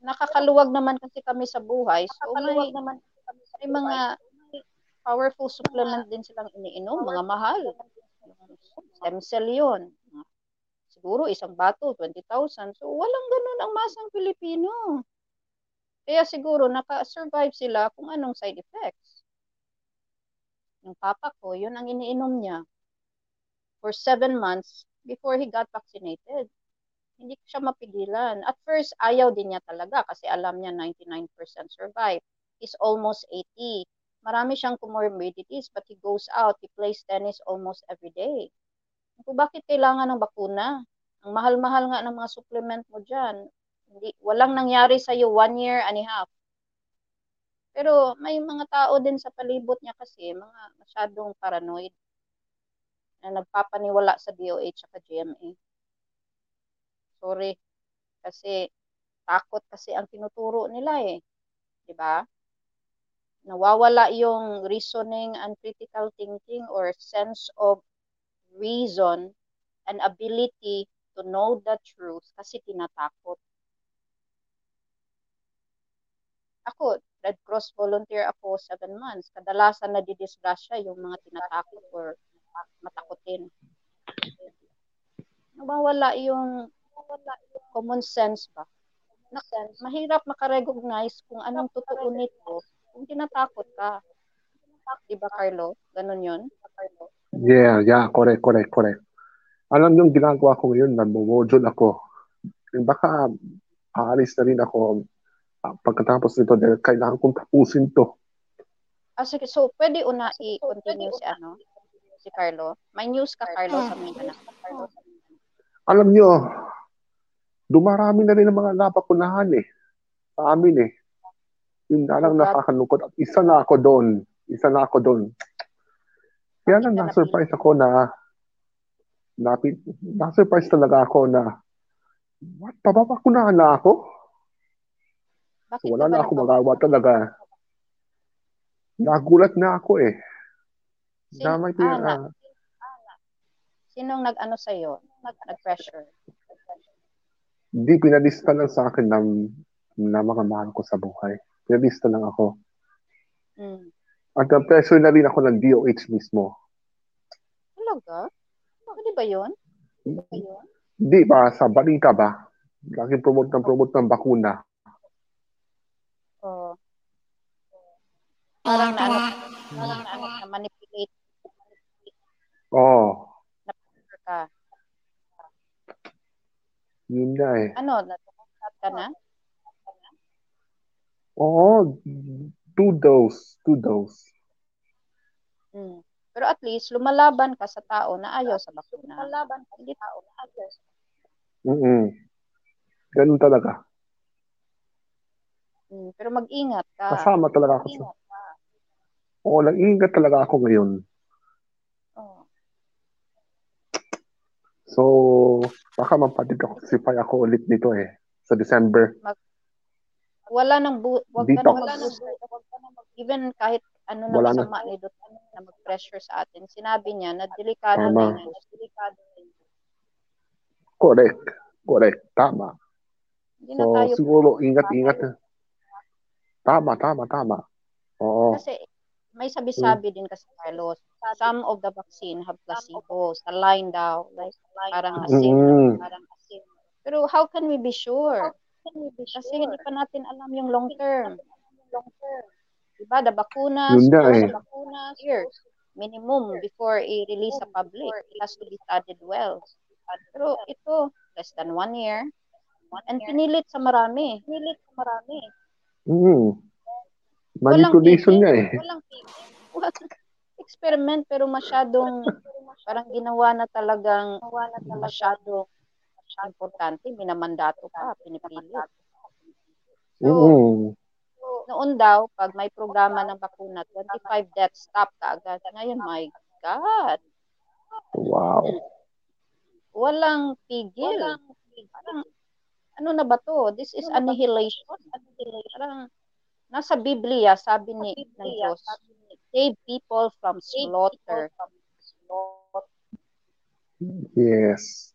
[SPEAKER 3] nakakaluwag naman kasi kami sa buhay. So, may, may mga powerful supplement din silang iniinom, mga mahal. Stem cell yun. Siguro isang bato, 20,000. So, walang ganun ang masang Pilipino. Kaya siguro naka-survive sila kung anong side effects. Yung papa ko, yun ang iniinom niya for seven months before he got vaccinated. Hindi ko siya mapigilan. At first, ayaw din niya talaga kasi alam niya 99% survive. He's almost 80. Marami siyang comorbidities but he goes out. He plays tennis almost every day. Kung bakit kailangan ng bakuna? Ang mahal-mahal nga ng mga supplement mo dyan. Hindi, walang nangyari sa'yo one year and a half. Pero may mga tao din sa palibot niya kasi, mga masyadong paranoid na nagpapaniwala sa DOH at GMA. Sorry. Kasi takot kasi ang tinuturo nila eh. 'Di ba? Nawawala yung reasoning and critical thinking or sense of reason and ability to know the truth kasi tinatakot. Ako, Red Cross volunteer ako seven months. Kadalasan na didisgrasya yung mga tinatakot or matakotin. Nawawala yung common sense ba? Na, mahirap makarecognize kung anong totoo nito kung tinatakot ka. Di ba, Carlo? Ganun yun?
[SPEAKER 4] Yeah, yeah, correct, correct, correct. Alam yung ginagawa ko ngayon, nag-module ako. Baka aalis na rin ako ah, pagkatapos nito dahil kailangan kong tapusin to.
[SPEAKER 3] Ah, sige, so pwede una i-continue si ano? Si Carlo. May news ka, Carlo, sa mga anak.
[SPEAKER 4] Alam nyo, dumarami na rin ang mga napakunahan eh. Sa amin eh. Yun na lang nakakalungkot. At isa na ako doon. Isa na ako doon. Kaya lang na-surprise ako na napit, na-surprise talaga ako na what, papapakunahan na ako?
[SPEAKER 3] Bakit
[SPEAKER 4] Wala na ako magawa talaga. Nagulat na ako eh.
[SPEAKER 3] Si
[SPEAKER 4] Na may
[SPEAKER 3] Ana.
[SPEAKER 4] ah,
[SPEAKER 3] Sinong nag-ano sa'yo? Nag-pressure?
[SPEAKER 4] Hindi, pinalista lang sa akin ng, na mga mahal ko sa buhay. Pinalista lang ako.
[SPEAKER 3] Mm.
[SPEAKER 4] At na-pressure na rin ako ng DOH mismo.
[SPEAKER 3] Talaga? Pwede ba yun? Pwede ba yun?
[SPEAKER 4] Hindi ba, sa balita ba? Laging promote ng promote ng bakuna.
[SPEAKER 3] Oo.
[SPEAKER 2] Kaya
[SPEAKER 3] Parang na, ano, parang na, ano, na manipulate
[SPEAKER 4] Oo,
[SPEAKER 3] ka.
[SPEAKER 4] yun na eh.
[SPEAKER 3] Ano, natutukat ka na?
[SPEAKER 4] Oo, two dose, two dose.
[SPEAKER 3] Mm. Pero at least, lumalaban ka sa tao na ayaw sa bakuna. Lumalaban ka sa tao na ayaw sa
[SPEAKER 4] Mm Ganun talaga.
[SPEAKER 3] Mm. Pero mag-ingat ka.
[SPEAKER 4] Kasama talaga ako sa...
[SPEAKER 3] Mag-ingat ka.
[SPEAKER 4] Oo, nag-iingat talaga ako ngayon.
[SPEAKER 3] Oo.
[SPEAKER 4] So, baka mapatisipay ako ulit nito eh. Sa December.
[SPEAKER 3] Wala nang bu- wag ka
[SPEAKER 4] Detox.
[SPEAKER 3] na mag-booster. Wag ka na mag- Even kahit ano na
[SPEAKER 4] Wala na.
[SPEAKER 3] masama ni Dot na mag-pressure sa atin. Sinabi niya na delikado
[SPEAKER 4] Tama.
[SPEAKER 3] na yun. Delikado na yun.
[SPEAKER 4] Correct. Correct. Tama.
[SPEAKER 3] Hindi na
[SPEAKER 4] So,
[SPEAKER 3] tayo
[SPEAKER 4] siguro, ingat-ingat na. Tama, tama, tama. Oo.
[SPEAKER 3] Kasi may sabi-sabi din kasi Carlos, some of the vaccine have placebo. Sa line daw, like parang asin.
[SPEAKER 4] Mm.
[SPEAKER 3] Parang asin. Pero how can we be sure? Kasi hindi pa natin alam yung long term. Diba? The bakunas,
[SPEAKER 4] Yun na
[SPEAKER 3] first
[SPEAKER 4] eh.
[SPEAKER 3] bakunas, years minimum before i-release sa public. It has to be studied well. Pero ito, less than one year. And pinilit sa marami. Pinilit sa marami.
[SPEAKER 4] Mm. Manipulation niya eh.
[SPEAKER 3] Walang. Walang experiment pero masyadong parang ginawa na talagang masyado importante. Minamandato pa, pinipilit. So,
[SPEAKER 4] Mm.
[SPEAKER 3] noon daw, pag may programa ng bakuna, 25 deaths stop ka agad. Ngayon, my God,
[SPEAKER 4] Wow.
[SPEAKER 3] walang pigil. Parang, ano na ba to? This is annihilation. Parang, nasa Biblia, sabi ni ng Diyos, save people from slaughter.
[SPEAKER 4] Yes.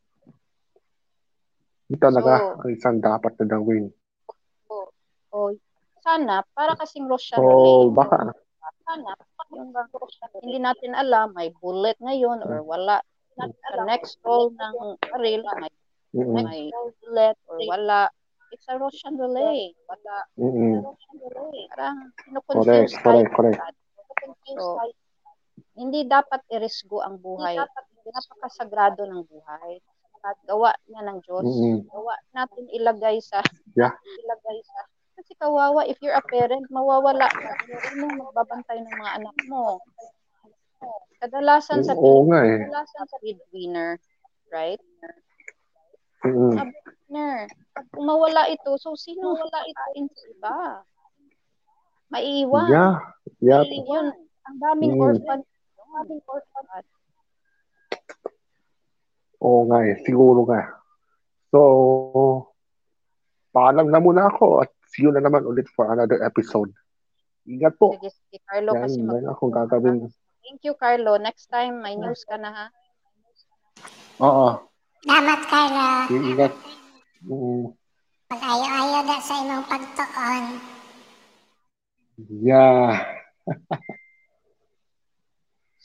[SPEAKER 4] Ito talaga
[SPEAKER 3] So-
[SPEAKER 4] ang isang dapat na gawin.
[SPEAKER 3] O, sana, para kasing Russian
[SPEAKER 4] So,
[SPEAKER 3] relay.
[SPEAKER 4] baka,
[SPEAKER 3] Sana, yung hindi natin alam, may bullet ngayon or wala. Sa next roll ng baril, may,
[SPEAKER 4] mm
[SPEAKER 3] may bullet or wala. It's a Russian relay. Wala.
[SPEAKER 4] mm
[SPEAKER 3] Parang
[SPEAKER 4] Correct,
[SPEAKER 3] kinukonfuse
[SPEAKER 4] correct,
[SPEAKER 3] tayo.
[SPEAKER 4] correct.
[SPEAKER 3] So, hindi dapat irisgo ang buhay. Napakasagrado ng buhay. At gawa niya ng Diyos.
[SPEAKER 4] Mm-mm.
[SPEAKER 3] Gawa natin ilagay sa
[SPEAKER 4] Yeah.
[SPEAKER 3] ilagay sa kasi kawawa if you're a parent mawawala ka sino magbabantay ng mga anak mo kadalasan sa
[SPEAKER 4] Oo nga eh.
[SPEAKER 3] kadalasan sa breadwinner right
[SPEAKER 4] Mm-mm.
[SPEAKER 3] breadwinner kung mawala ito so sino wala ito sa iba maiiwan
[SPEAKER 4] Yeah. Yeah.
[SPEAKER 3] yun ang daming
[SPEAKER 4] Mm.
[SPEAKER 3] orphan ang daming orphan
[SPEAKER 4] Oo nga eh. Siguro nga. So, paalam na muna ako at see you na naman ulit for another episode. Ingat po.
[SPEAKER 3] sige sige Carlo kasi
[SPEAKER 4] Yan,
[SPEAKER 3] mag
[SPEAKER 4] meron akong gagawin.
[SPEAKER 3] thank you Carlo next time may news ka na ha
[SPEAKER 4] Oo.
[SPEAKER 2] Damat Carlo.
[SPEAKER 4] Ingat. Mm.
[SPEAKER 2] Mag-ayo-ayo na sa imong pagtuon.
[SPEAKER 4] Yeah.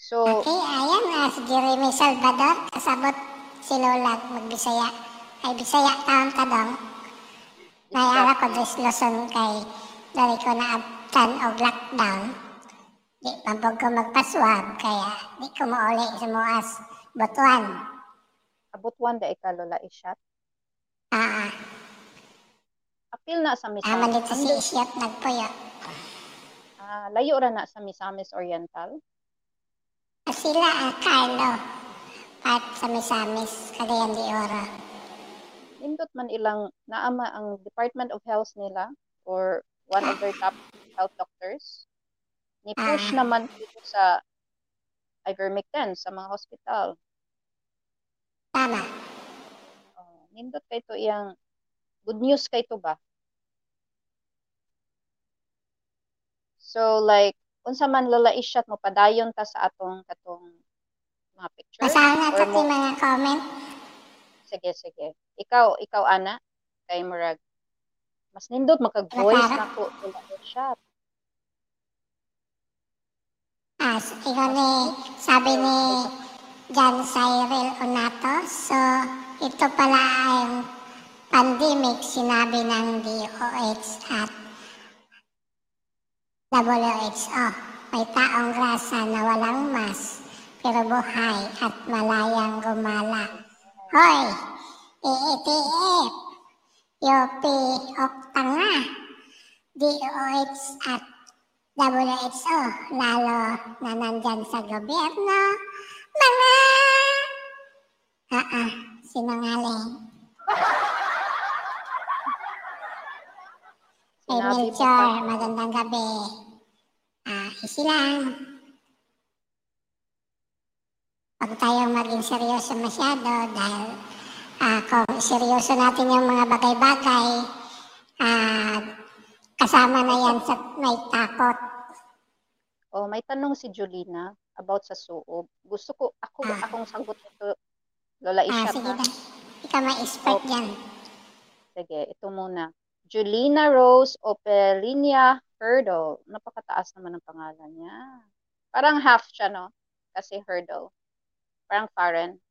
[SPEAKER 3] so
[SPEAKER 2] Okay, ayan na si Jeremy Salvador. Kasabot si Lolag magbisaya. Ay, bisaya taon ka dong. Nayara ko dres Luzon kay dari ko na abtan og lockdown. Di pambog ko magpaswab kaya di ko mauli sa muas butuan.
[SPEAKER 3] abot da ikalola isyat
[SPEAKER 2] Ah,
[SPEAKER 3] apil na sa Misamis
[SPEAKER 2] dito si Isyot nagpuyo.
[SPEAKER 3] Ah, layo ra na sa Misamis Oriental
[SPEAKER 2] Ah, Sila ang Carlo. Part sa Misamis, Cagayan de Oro.
[SPEAKER 3] nindot man ilang naama ang Department of Health nila or one of their top health doctors ni push
[SPEAKER 2] Ah.
[SPEAKER 3] naman dito sa ivermectin sa mga hospital
[SPEAKER 2] Tama.
[SPEAKER 3] Oh, nindot kay to iyang good news kay to ba so like unsa man lalaisyat mo padayon ta sa atong katong Mga pictures?
[SPEAKER 2] Basahan
[SPEAKER 3] Or
[SPEAKER 2] natin
[SPEAKER 3] mo,
[SPEAKER 2] mga comment.
[SPEAKER 3] sige, sige. Ikaw, ikaw, Ana, kay Murag. Mas nindot, makag-voice na ko. Siya.
[SPEAKER 2] Ah, ikaw ni, sabi ni John Cyril Onato, so ito pala ay pandemic sinabi ng DOH at WHO. May taong grasa na walang mas, pero buhay at malayang gumala. Hoy, EETF, UP Oktanga, DOH at WHO, lalo na nandyan sa gobyerno, mga... Ah, ah,
[SPEAKER 3] Sinabi mo
[SPEAKER 2] Melchor, magandang gabi. Ah, easy lang. Huwag tayong maging seryoso masyado dahil ah, kung seryoso natin yung mga bagay-bagay, ah, kasama na yan sa may takot.
[SPEAKER 3] Oh, may tanong si Julina about sa suob. Gusto ko, ako,
[SPEAKER 2] Ah.
[SPEAKER 3] akong sagot ito. Lola
[SPEAKER 2] Ah,
[SPEAKER 3] Isha
[SPEAKER 2] sige
[SPEAKER 3] ha?
[SPEAKER 2] na. Ikaw may expert
[SPEAKER 3] Oh.
[SPEAKER 2] dyan.
[SPEAKER 3] Sige, ito muna. Julina Rose Opelinia Hurdle. Napakataas naman ang pangalan niya. Parang half siya, no? Kasi Hurdle. Parang foreign.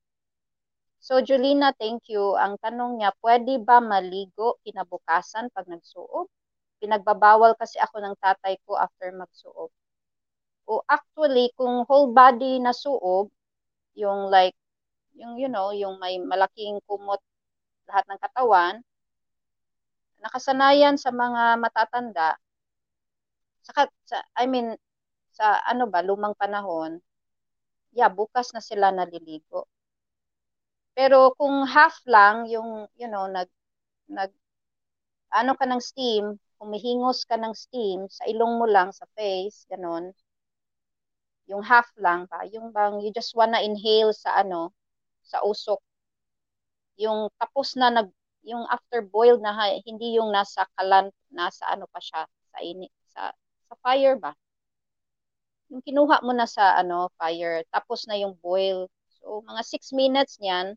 [SPEAKER 3] So, Julina, thank you. Ang tanong niya, pwede ba maligo kinabukasan pag nagsuob? Pinagbabawal kasi ako ng tatay ko after magsuob. O actually, kung whole body na suob, yung like, yung you know, yung may malaking kumot lahat ng katawan, nakasanayan sa mga matatanda, sa, sa I mean, sa ano ba, lumang panahon, yeah, bukas na sila naliligo. Pero kung half lang, yung, you know, nag, nag, ano ka ng steam, humihingos ka ng steam, sa ilong mo lang, sa face, ganon, yung half lang ba, yung bang, you just wanna inhale sa ano, sa usok, yung tapos na nag, yung after boiled na, hindi yung nasa kalan, nasa ano pa siya, sa ini, sa, sa fire ba? Yung kinuha mo na sa ano, fire, tapos na yung boil. So, mga 6 minutes niyan,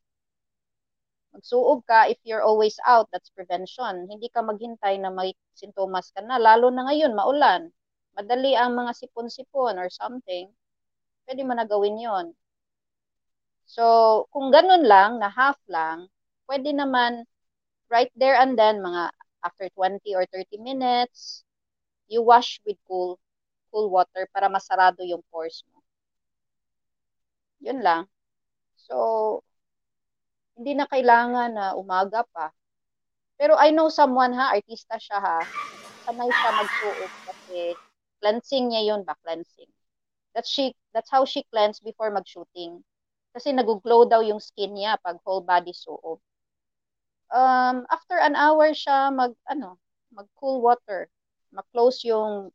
[SPEAKER 3] magsuob ka if you're always out, that's prevention. Hindi ka maghintay na may sintomas ka na, lalo na ngayon, maulan. Madali ang mga sipon-sipon or something, pwede mo na gawin yon. So, kung ganun lang, na half lang, pwede naman right there and then, mga after 20 or 30 minutes, you wash with cool cool water para masarado yung pores mo. Yun lang. So, hindi na kailangan na umaga pa. Pero I know someone ha, artista siya ha, sanay siya magsuot kasi cleansing niya yun ba, cleansing. That's, she, that's how she cleanse before mag-shooting. Kasi nag-glow daw yung skin niya pag whole body suob. Um, after an hour siya mag, ano, mag cool water. Ma-close yung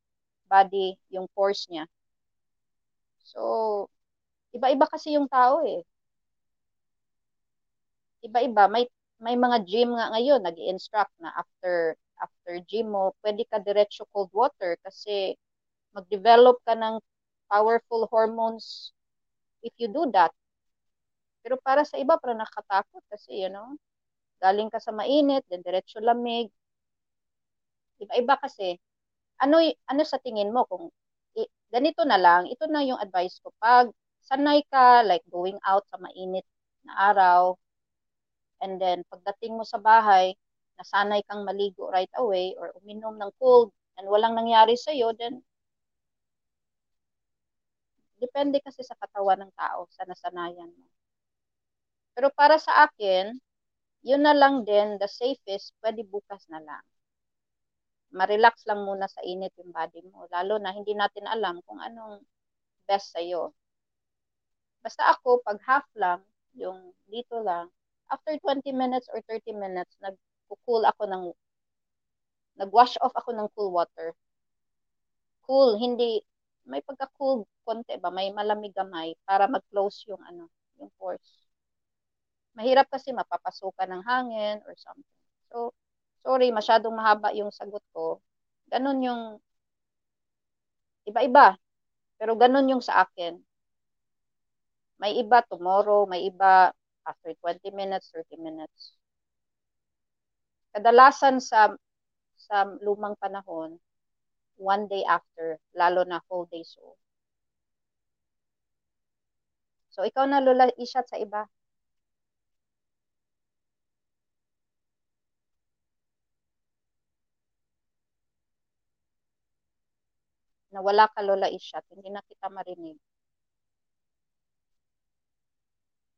[SPEAKER 3] body, yung pores niya. So, iba-iba kasi yung tao eh. Iba-iba. May, may mga gym nga ngayon, nag instruct na after after gym mo, pwede ka diretso cold water kasi mag-develop ka ng powerful hormones if you do that. Pero para sa iba, parang nakatakot kasi, you know, galing ka sa mainit, then diretso lamig. Iba-iba kasi. Ano, ano sa tingin mo kung i- ganito na lang, ito na yung advice ko. Pag sanay ka, like going out sa mainit na araw, and then pagdating mo sa bahay, nasanay kang maligo right away or uminom ng cold and walang nangyari sa'yo, then depende kasi sa katawan ng tao, sa nasanayan mo. Pero para sa akin, yun na lang din, the safest, pwede bukas na lang. Ma-relax lang muna sa init yung body mo. Lalo na hindi natin alam kung anong best sa'yo. Basta ako, pag half lang, yung dito lang, after 20 minutes or 30 minutes, nag-cool ako ng, nag-wash off ako ng cool water. Cool, hindi, may pagka-cool konti ba, may malamig gamay para mag-close yung ano, yung pores. Mahirap kasi mapapasukan ng hangin or something. So, sorry, masyadong mahaba yung sagot ko. Ganun yung iba-iba. Pero ganun yung sa akin. May iba tomorrow, may iba after 20 minutes, 30 minutes. Kadalasan sa sa lumang panahon, one day after, lalo na whole day so. So, ikaw na Lola Ishat sa iba. Nawala ka Lola Ishat, hindi na kita marinig.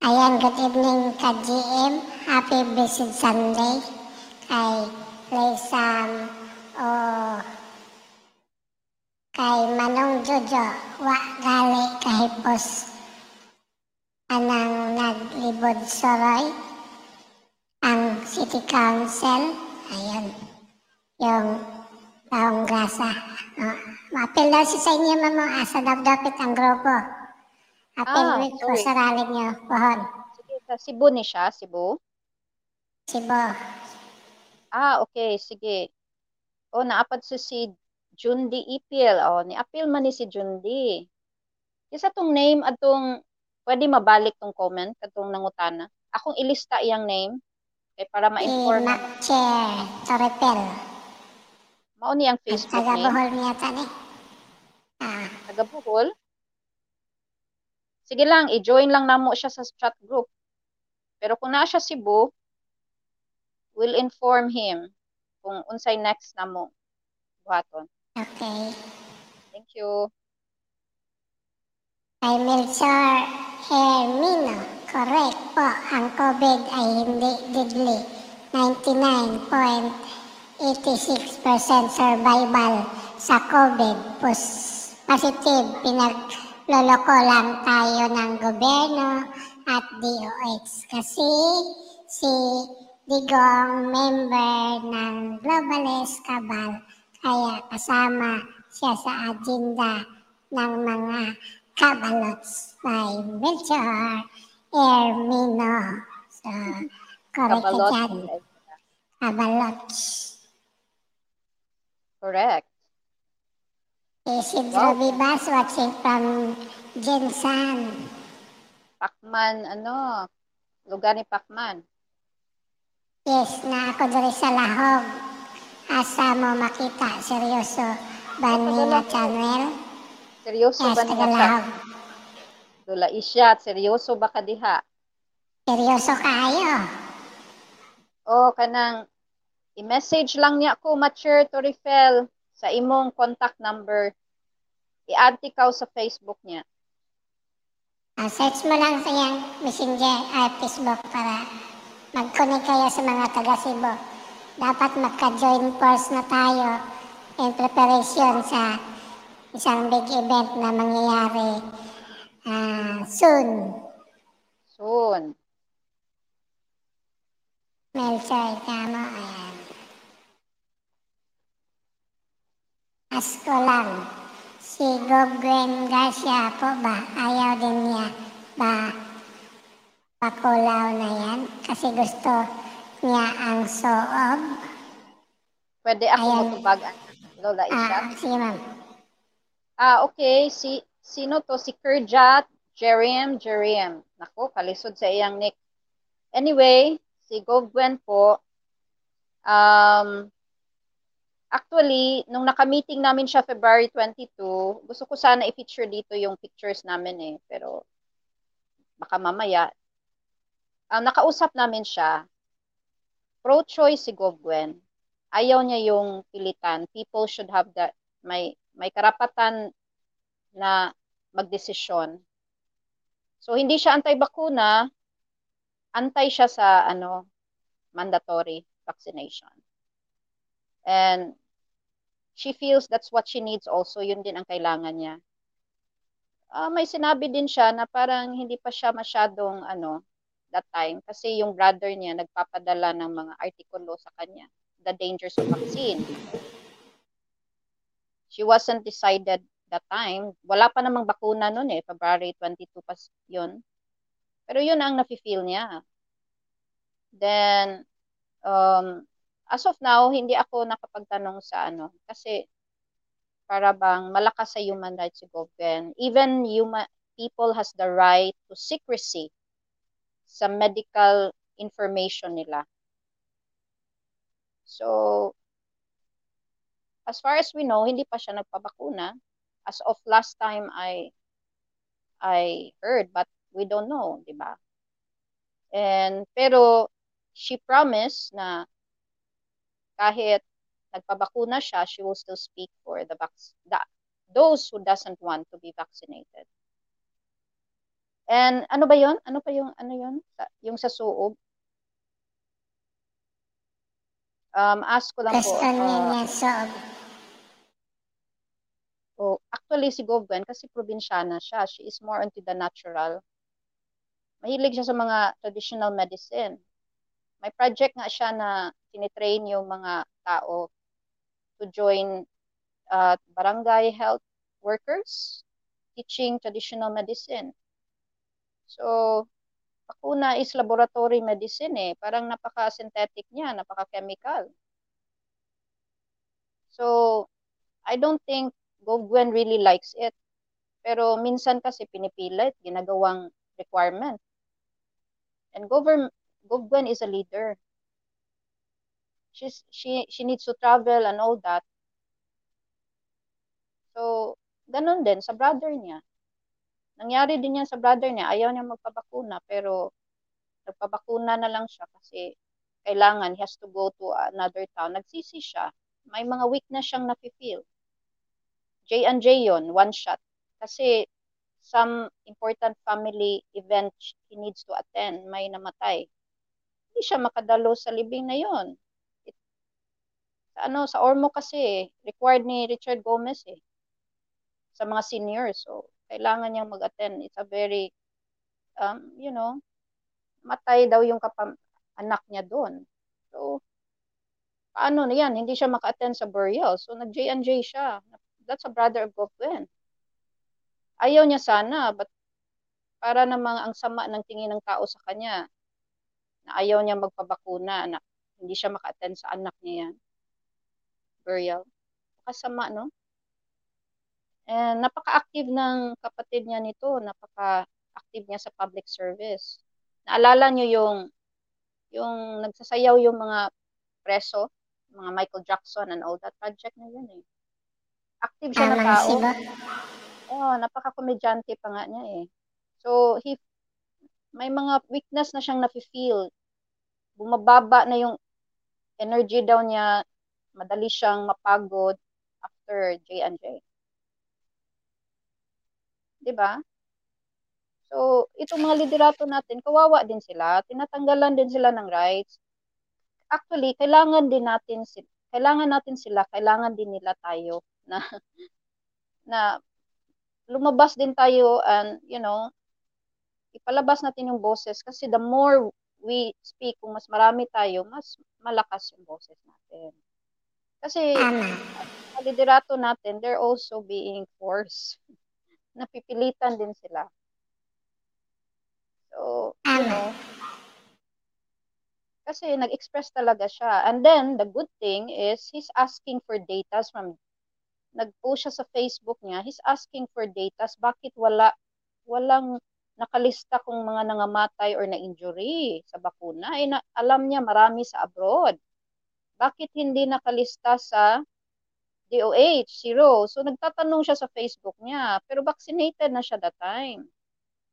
[SPEAKER 2] Ayan, good evening ka GM. Happy Blessed Sunday kay Laysam o kay Manong Jojo wa gali kahipos anang naglibod soroy ang City Council. Ayun, yung taong grasa. Uh, Mapil daw si sa inyo, mamo, asa dapdapit ang grupo. Apil
[SPEAKER 3] Ah,
[SPEAKER 2] week ko
[SPEAKER 3] sorry.
[SPEAKER 2] sa rally niyo, pohon.
[SPEAKER 3] Sige, sa Cebu ni siya, Cebu.
[SPEAKER 2] Sibo.
[SPEAKER 3] Ah, okay, sige. Oh, naapad si si Jundi Ipil. Oh, ni apil man ni si Jundi. Isa tong name atong pwede mabalik tong comment katong nangutana. Akong ilista iyang name kay para
[SPEAKER 2] Si
[SPEAKER 3] ma-inform
[SPEAKER 2] Chair Torrepel.
[SPEAKER 3] Mao ni ang Facebook
[SPEAKER 2] Taga
[SPEAKER 3] name.
[SPEAKER 2] Bohol niya tani. Ah,
[SPEAKER 3] Taga Bohol. Sige lang, i-join lang namo siya sa chat group. Pero kung naa siya Cebu, we'll inform him kung unsay next namo buhaton.
[SPEAKER 2] okay.
[SPEAKER 3] Thank you.
[SPEAKER 2] Kay Melchor Hermino, correct po. Ang COVID ay hindi deadly. 99.86% survival sa COVID. Pos positive, pinagloloko lang tayo ng gobyerno at DOH. Kasi si Digong member ng Globalist Cabal kaya kasama siya sa agenda ng mga kabalots by Melchor Ermino. So, correct ka
[SPEAKER 3] Kabalot.
[SPEAKER 2] dyan. Kabalots.
[SPEAKER 3] Correct.
[SPEAKER 2] Isidro
[SPEAKER 3] Wow.
[SPEAKER 2] Vivas watching from Jinsan.
[SPEAKER 3] Pacman, ano, lugar ni Pacman.
[SPEAKER 2] Yes, na ako diri sa Lahog. Asa mo makita, seryoso. Banina Channel.
[SPEAKER 3] Seryoso
[SPEAKER 2] Yes,
[SPEAKER 3] ba
[SPEAKER 2] taga
[SPEAKER 3] niya ka?
[SPEAKER 2] Lahog.
[SPEAKER 3] Dula isyat, seryoso ba ka diha?
[SPEAKER 2] Seryoso kayo.
[SPEAKER 3] O, kanang, i-message lang niya ko, Mature Torifel, sa imong contact number. I-add ikaw sa Facebook niya.
[SPEAKER 2] Ah, search mo lang sa iyang messenger ay Facebook para mag-connect kayo sa mga taga Cebu. Dapat magka-join force na tayo in preparation sa isang big event na mangyayari ah, soon.
[SPEAKER 3] Soon.
[SPEAKER 2] Melchor, tama. Ayan. Asko lang. Si Gogwen Garcia po ba? Ayaw din niya ba pakulaw na yan? Kasi gusto niya ang soob.
[SPEAKER 3] Pwede ako
[SPEAKER 2] Ayan.
[SPEAKER 3] motubagan. Lola Isyat.
[SPEAKER 2] Ah, sige ma'am.
[SPEAKER 3] Ah, okay. Si, sino to? Si Kerjat Jerem Jerem. Nako, kalisod sa iyang nick. Anyway, si Gogwen po, um, actually, nung naka-meeting namin siya February 22, gusto ko sana i-feature dito yung pictures namin eh. Pero, baka mamaya. Ah, nakausap namin siya. Pro-choice si Gogwen. Ayaw niya yung pilitan. People should have that, may, may karapatan na magdesisyon. So, hindi siya anti-bakuna, antay siya sa ano mandatory vaccination. And she feels that's what she needs also, yun din ang kailangan niya. Ah, may sinabi din siya na parang hindi pa siya masyadong ano that time kasi yung brother niya nagpapadala ng mga artikulo sa kanya, the dangers of vaccine. She wasn't decided that time. Wala pa namang bakuna noon eh, February 22 pa yun. Pero yun ang nafe-feel niya. Then, um, as of now, hindi ako nakapagtanong sa ano. Kasi, para bang malakas sa human rights si Goven. Even human, people has the right to secrecy sa medical information nila. So, as far as we know, hindi pa siya nagpabakuna. As of last time I I heard, but we don't know, di ba? And pero she promised na kahit nagpabakuna siya, she will still speak for the, vac- the those who doesn't want to be vaccinated. And ano ba 'yon? Ano pa yung ano 'yon? Yung sa suog? Um, ask ko lang po.
[SPEAKER 2] Gusto
[SPEAKER 3] uh,
[SPEAKER 2] sob.
[SPEAKER 3] oh, actually si Govwen kasi probinsyana siya. She is more into the natural. Mahilig siya sa mga traditional medicine. May project nga siya na tinitrain yung mga tao to join uh, barangay health workers teaching traditional medicine. So, bakuna is laboratory medicine eh. Parang napaka-synthetic niya, napaka-chemical. So, I don't think Govwen really likes it. Pero minsan kasi pinipilit, ginagawang requirement. And govern, Govwen is a leader. She's, she, she needs to travel and all that. So, ganun din sa brother niya. Nangyari din yan sa brother niya. Ayaw niya magpabakuna, pero nagpabakuna na lang siya kasi kailangan, he has to go to another town. Nagsisi siya. May mga weakness siyang nafe-feel. J&J yon one shot. Kasi some important family event he needs to attend, may namatay. Hindi siya makadalo sa libing na yon. It, ano, sa Ormo kasi, required ni Richard Gomez eh. Sa mga seniors. So, kailangan niyang mag-attend. It's a very, um, you know, matay daw yung kapam anak niya doon. So, paano na yan? Hindi siya maka-attend sa burial. So, nag-J&J siya. That's a brother of Gopwen. Ayaw niya sana, but para namang ang sama ng tingin ng tao sa kanya, na ayaw niya magpabakuna, na hindi siya maka-attend sa anak niya yan. Burial. Kasama, no? And napaka-active ng kapatid niya nito, napaka-active niya sa public service. Naalala niyo yung yung nagsasayaw yung mga preso, mga Michael Jackson and all that project na yun eh. Active siya na
[SPEAKER 2] Tamang
[SPEAKER 3] tao.
[SPEAKER 2] siba.
[SPEAKER 3] Oh, napaka-komedyante pa nga niya eh. So, he may mga weakness na siyang nafe-feel. Bumababa na yung energy daw niya, madali siyang mapagod after J&J. 'Di ba? So, itong mga liderato natin, kawawa din sila, tinatanggalan din sila ng rights. Actually, kailangan din natin sila, kailangan natin sila, kailangan din nila tayo na na lumabas din tayo and you know, ipalabas natin yung boses kasi the more we speak, kung mas marami tayo, mas malakas yung boses natin. Kasi
[SPEAKER 2] Tama.
[SPEAKER 3] ang liderato natin, they're also being forced. Napipilitan din sila. So, you know, kasi nag-express talaga siya. And then, the good thing is, he's asking for data from, nag-post siya sa Facebook niya, he's asking for data, bakit wala, walang nakalista kung mga nangamatay or na-injury sa bakuna. Eh, na, alam niya marami sa abroad. Bakit hindi nakalista sa DOH, zero. So, nagtatanong siya sa Facebook niya, pero vaccinated na siya that time.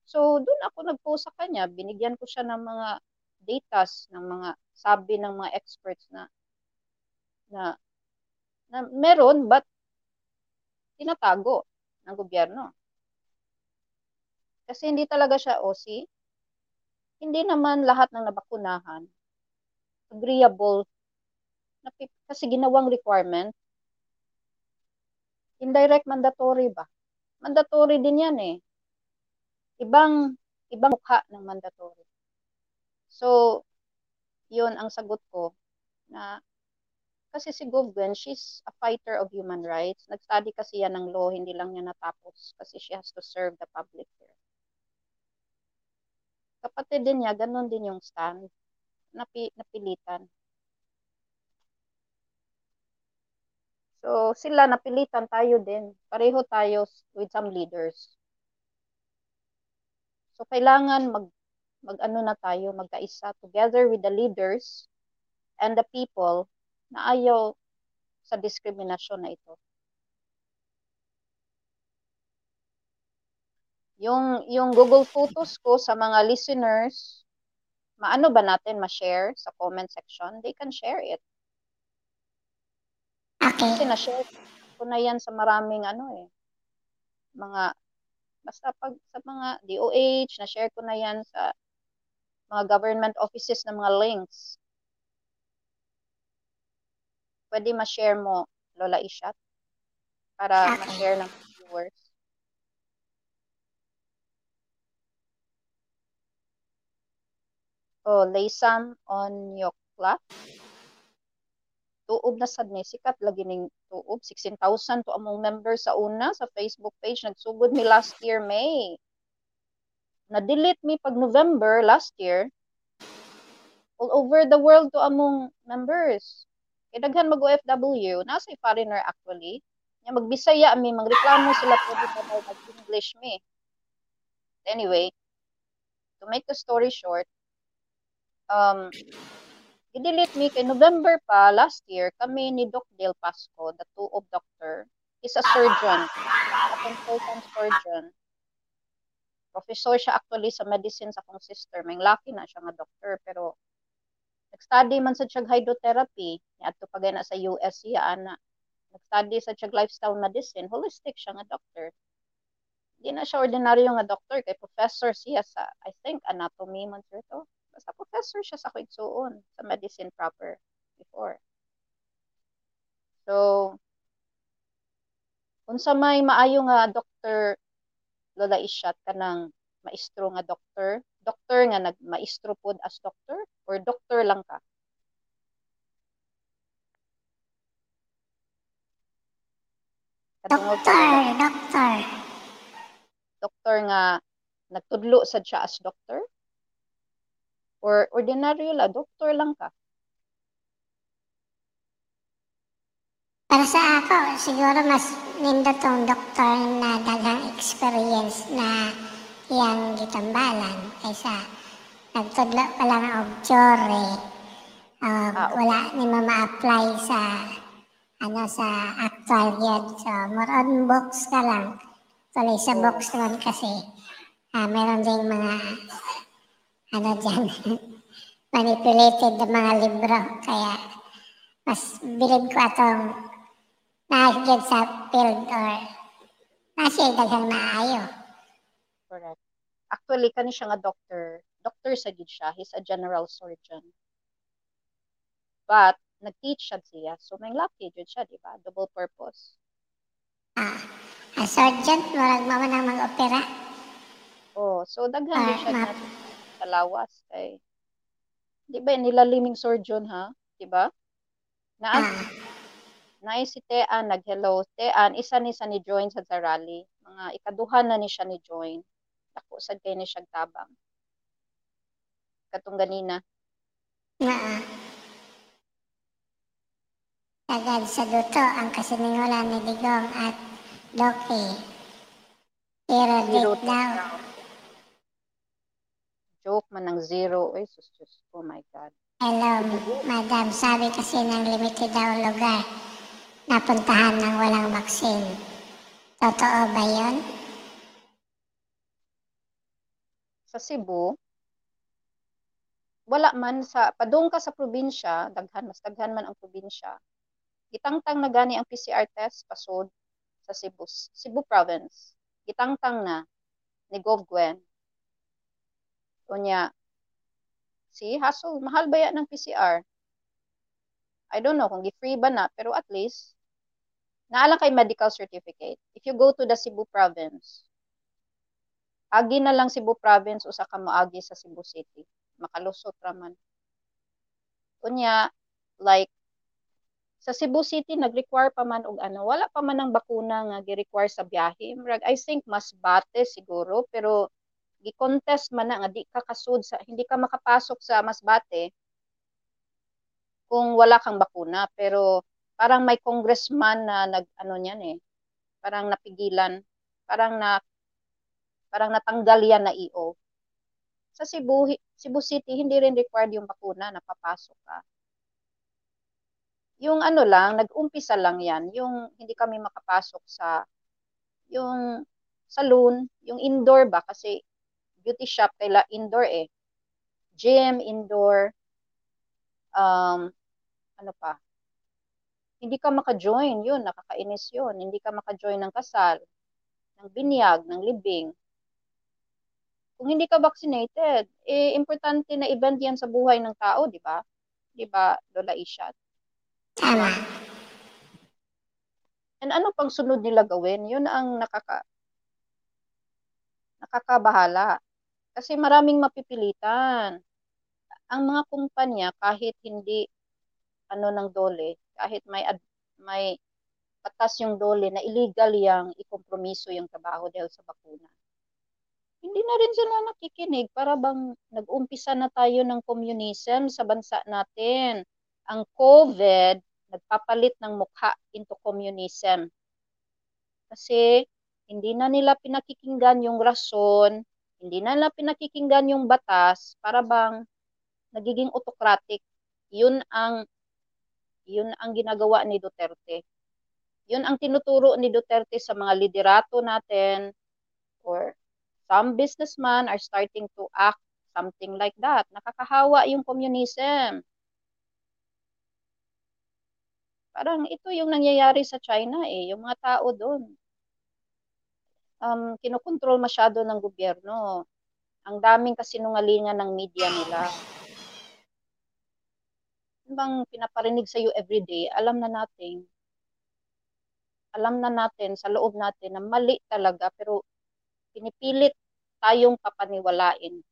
[SPEAKER 3] So, doon ako nag-post sa kanya, binigyan ko siya ng mga datas, ng mga sabi ng mga experts na na, na meron but tinatago ng gobyerno. Kasi hindi talaga siya OC. Hindi naman lahat ng nabakunahan agreeable kasi ginawang requirement indirect mandatory ba? Mandatory din yan eh. Ibang ibang mukha ng mandatory. So, yun ang sagot ko na kasi si Govgwen, she's a fighter of human rights. Nag-study kasi yan ng law, hindi lang niya natapos kasi she has to serve the public here. Kapatid din niya, ganun din yung stand. Napi, napilitan. So, sila napilitan tayo din. Pareho tayo with some leaders. So kailangan mag mag-ano na tayo, magkaisa together with the leaders and the people na ayaw sa diskriminasyon na ito. Yung yung Google Photos ko sa mga listeners, maano ba natin ma-share sa comment section? They can share it. Kasi
[SPEAKER 2] Okay.
[SPEAKER 3] na-share ko na yan sa maraming ano eh, mga, basta pag sa mga DOH, na-share ko na yan sa mga government offices na mga links. Pwede ma-share mo, Lola Ishat, para
[SPEAKER 2] Okay.
[SPEAKER 3] ma-share ng viewers. Oh, Laysam on Yokla. Tuob na sad ni sikat lagi ning tuob 16,000 to among members sa una sa Facebook page nagsugod mi last year May. Na-delete mi pag November last year. All over the world to among members. Kay daghan mag OFW, nasa foreigner actually. Nya magbisaya mi mangreklamo sila pwede pa daw mag-English mi. Anyway, to make the story short, um, i-delete me kay November pa last year kami ni Doc Del Pasco, the two of doctor, is a surgeon, a consultant surgeon. Professor siya actually sa medicine sa akong sister. May lucky na siya nga doctor pero nag-study man sa siyag hydrotherapy. Niadto pa na sa US siya ana. Nag-study sa siyag lifestyle medicine. Holistic siya nga doctor. Hindi na siya ordinaryo nga doctor kay professor siya sa I think anatomy man sir to. Basta professor siya sa Kuitsuon, sa medicine proper before. So, unsa may maayo nga doctor Lola Isyat kanang maestro nga doctor, doctor nga nagmaestro pod as doctor or doctor lang ka? Katungod ka
[SPEAKER 2] Doctor,
[SPEAKER 3] nga,
[SPEAKER 2] doctor.
[SPEAKER 3] doctor nga nagtudlo sad siya as doctor? Or ordinaryo la, doctor lang ka?
[SPEAKER 2] Para sa ako, siguro mas nindo tong doktor na daghang experience na iyang gitambalan kaysa nagtudlo pa lang og theory. Uh,
[SPEAKER 3] Ah, okay.
[SPEAKER 2] Wala ni mo ma-apply sa ano sa actual yun. So, more on books ka lang. Tuloy sa
[SPEAKER 3] Oo.
[SPEAKER 2] books naman kasi ah meron ding mga ano dyan, manipulated na mga libro. Kaya mas bilib ko atong naagad sa field or nasa daghang maayo.
[SPEAKER 3] Correct. Actually, kani siya nga doctor. Doctor sa gid siya. He's a general surgeon. But, nag-teach siya siya. So, may lucky jud siya, di ba? Double purpose.
[SPEAKER 2] Ah, a surgeon, murag mo nang mag-opera.
[SPEAKER 3] Oh, so daghan
[SPEAKER 2] Ah,
[SPEAKER 3] din siya
[SPEAKER 2] ma-
[SPEAKER 3] sa lawas kay di ba nilaliming surgeon ha? Di ba? Na
[SPEAKER 2] Ah,
[SPEAKER 3] naay si Tean nag-hello. Tean, isa ni sa ni join sa rally. Mga ikaduha na ni siya ni join. Dako sad kay ni siya tabang. Katong ganina.
[SPEAKER 2] naa. Agad sa duto ang kasiningulan ni Digong at Doki. Pero
[SPEAKER 3] to
[SPEAKER 2] daw,
[SPEAKER 3] Joke man ng zero. Ay, sus, sus. Oh my God.
[SPEAKER 2] hello, madam, sabi kasi ng limited daw lugar napuntahan ng walang vaccine. Totoo ba yun?
[SPEAKER 3] Sa Cebu, wala man sa padung ka sa probinsya, daghan mas daghan man ang probinsya. Gitangtang na gani ang PCR test pasod sa Cebu, Cebu province. Gitangtang na ni Gov Gwen. Unya, si hassle, mahal ba yan ng PCR? I don't know kung gi-free ba na, pero at least, naala kay medical certificate. If you go to the Cebu province, agi na lang Cebu province usa ka moagi sa Cebu City. Makalusot ra man. Unya, like, sa Cebu City, nag-require pa man og ano, wala pa man ang bakuna nga gi-require sa biyahe. Murag, I think mas bate siguro, pero gi-contest man na nga di ka kasud sa, hindi ka makapasok sa mas bate kung wala kang bakuna. Pero parang may congressman na nag, ano niyan eh, parang napigilan, parang na, parang natanggal yan na EO. Sa Cebu, Cebu City, hindi rin required yung bakuna na papasok ka. Yung ano lang, nag-umpisa lang yan, yung hindi kami makapasok sa yung saloon, yung indoor ba, kasi beauty shop, kaila indoor eh. Gym, indoor, um, ano pa, hindi ka maka-join, yun, nakakainis yun. Hindi ka maka-join ng kasal, ng binyag, ng libing. Kung hindi ka vaccinated, eh, importante na event yan sa buhay ng tao, di ba? Di ba, Lola Ishat?
[SPEAKER 2] Tama.
[SPEAKER 3] And ano pang sunod nila gawin? Yun ang nakaka nakakabahala. Kasi maraming mapipilitan. Ang mga kumpanya kahit hindi ano ng dole, kahit may ad, may patas yung dole na illegal yang ikompromiso yung trabaho dahil sa bakuna. Hindi na rin sila nakikinig para bang nag-umpisa na tayo ng communism sa bansa natin. Ang COVID nagpapalit ng mukha into communism. Kasi hindi na nila pinakikinggan yung rason, hindi na nila pinakikinggan yung batas para bang nagiging autocratic. Yun ang yun ang ginagawa ni Duterte. Yun ang tinuturo ni Duterte sa mga liderato natin or some businessmen are starting to act something like that. Nakakahawa yung communism. Parang ito yung nangyayari sa China eh, yung mga tao doon. Um, kinokontrol masyado ng gobyerno. Ang daming kasinungalingan ng media nila. Ano bang pinaparinig sa iyo everyday, alam na natin. Alam na natin sa loob natin na mali talaga pero pinipilit tayong papaniwalain.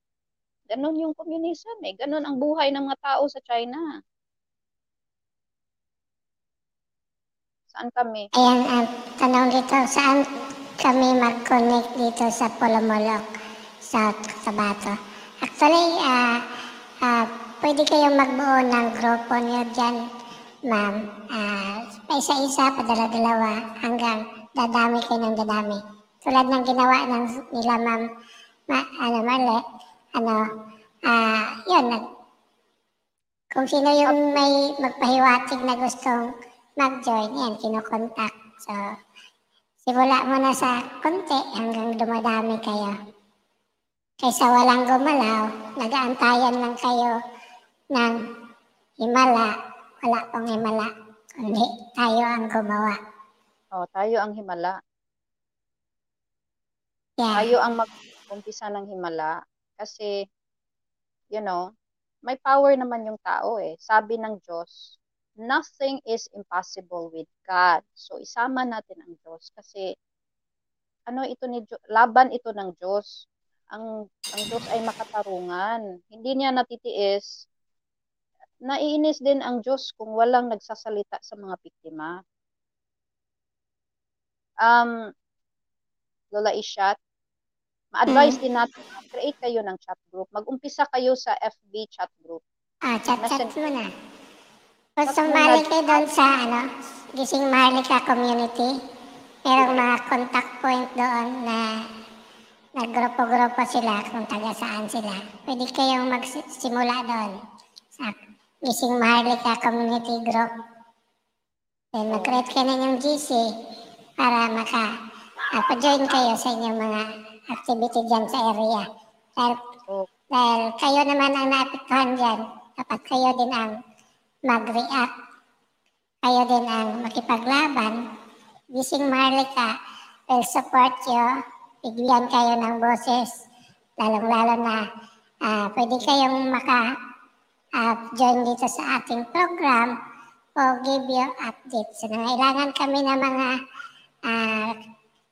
[SPEAKER 3] Ganon yung communism eh. Ganon ang buhay ng mga tao sa China. Saan kami?
[SPEAKER 2] Ayan, ang tanong dito, saan kami mag-connect dito sa Polomolok, South Cotabato? Actually, ah ah, pwede kayong magbuo ng grupo niyo dyan, ma'am. Pa isa-isa, padala-dalawa, hanggang dadami kayo ng dadami. Tulad ng ginawa ng nila, ma'am, ma, ano, Marle, ano, ah, yun, nag, kung sino yung may magpahiwatig na gustong mag-join, yan, kinokontak. So, simula muna sa konti hanggang dumadami kayo. Kaysa walang gumalaw, nag-aantayan lang kayo ng himala. Wala pong himala, kundi tayo ang gumawa.
[SPEAKER 3] Oh, tayo ang himala.
[SPEAKER 2] Yeah.
[SPEAKER 3] Tayo ang mag-umpisa ng himala. Kasi, you know, may power naman yung tao eh. Sabi ng Diyos, nothing is impossible with God. So, isama natin ang Diyos kasi ano ito ni Diyos, laban ito ng Diyos. Ang, ang Diyos ay makatarungan. Hindi niya natitiis. Naiinis din ang Diyos kung walang nagsasalita sa mga biktima. Um, Lola Ishat, ma-advise din natin na create kayo ng chat group. Mag-umpisa kayo sa FB chat group.
[SPEAKER 2] Ah, chat-chat muna. Kung sumali kayo doon sa ano, Gising Maharlika community, merong mga contact point doon na naggrupo-grupo sila kung taga saan sila. Pwede kayong magsimula doon sa Gising Maharlika community group. Then mag-create kayo ng yung GC para maka uh, join kayo sa inyong mga activity dyan sa area. Dahil
[SPEAKER 3] Oh,
[SPEAKER 2] dahil kayo naman ang naapektuhan dyan, dapat kayo din ang mag-react. Kayo din ang makipaglaban. Gising Marlika will support you. Bigyan kayo ng boses. Lalong-lalo na ah, pwede kayong maka-join dito sa ating program o give you updates. So, nangailangan kami ng mga ah,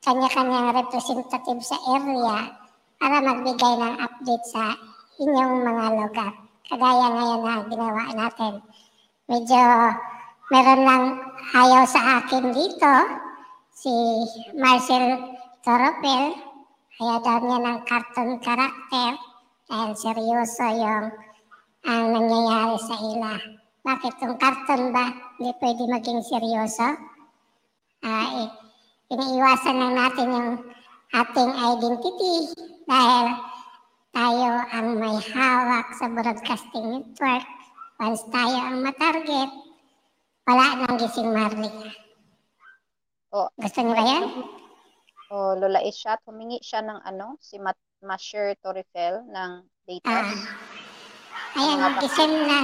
[SPEAKER 2] kanya-kanyang representative sa area para magbigay ng update sa inyong mga lugar. Kagaya ngayon na ginawa natin. Medyo meron lang ayaw sa akin dito, si Marcel Toropel. Ayaw daw niya ng cartoon character dahil seryoso yung ang nangyayari sa ila. Bakit yung cartoon ba hindi pwede maging seryoso? Eh, iniiwasan lang natin yung ating identity dahil tayo ang may hawak sa broadcasting network, once tayo ang matarget, wala nang gising Marley.
[SPEAKER 3] Oh,
[SPEAKER 2] Gusto niyo ba yan?
[SPEAKER 3] O Lola Ishat, humingi siya ng ano, si Mat Masher Torifel ng data.
[SPEAKER 2] Ah. Ayan, gisend na.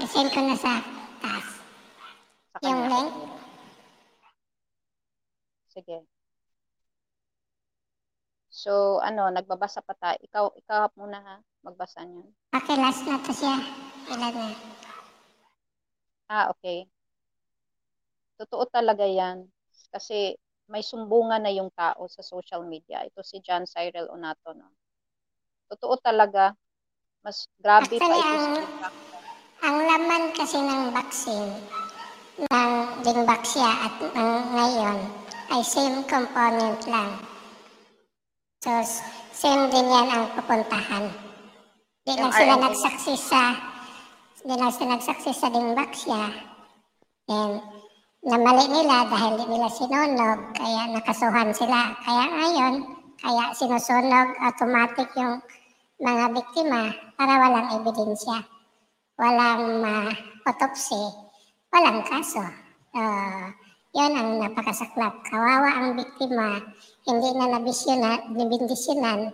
[SPEAKER 2] Gisend ko na sa taas.
[SPEAKER 3] sa
[SPEAKER 2] Yung link.
[SPEAKER 3] Sige. So, ano, nagbabasa pa tayo. Ikaw, ikaw muna ha, magbasa niyan.
[SPEAKER 2] Okay, last na to siya. Ilan na?
[SPEAKER 3] Ah, okay. Totoo talaga yan. Kasi may sumbungan na yung tao sa social media. Ito si John Cyril Onato. No? Totoo talaga. Mas grabe pa
[SPEAKER 2] Actually,
[SPEAKER 3] ito sa
[SPEAKER 2] ang-. Ang laman kasi ng vaccine ng Dingbaxia at ng ngayon ay same component lang. So, same din yan ang pupuntahan. Di lang sila
[SPEAKER 3] mRNA.
[SPEAKER 2] nagsaksis sa di lang sila nagsaksis sa Dingbaxia. And namali nila dahil di nila sinunog, kaya nakasuhan sila. Kaya ngayon, kaya sinusunog automatic yung mga biktima para walang ebidensya walang ma-autopsy, walang kaso. Uh, yun ang napakasaklap. Kawawa ang biktima, hindi na nabisyonan, nabindisyonan,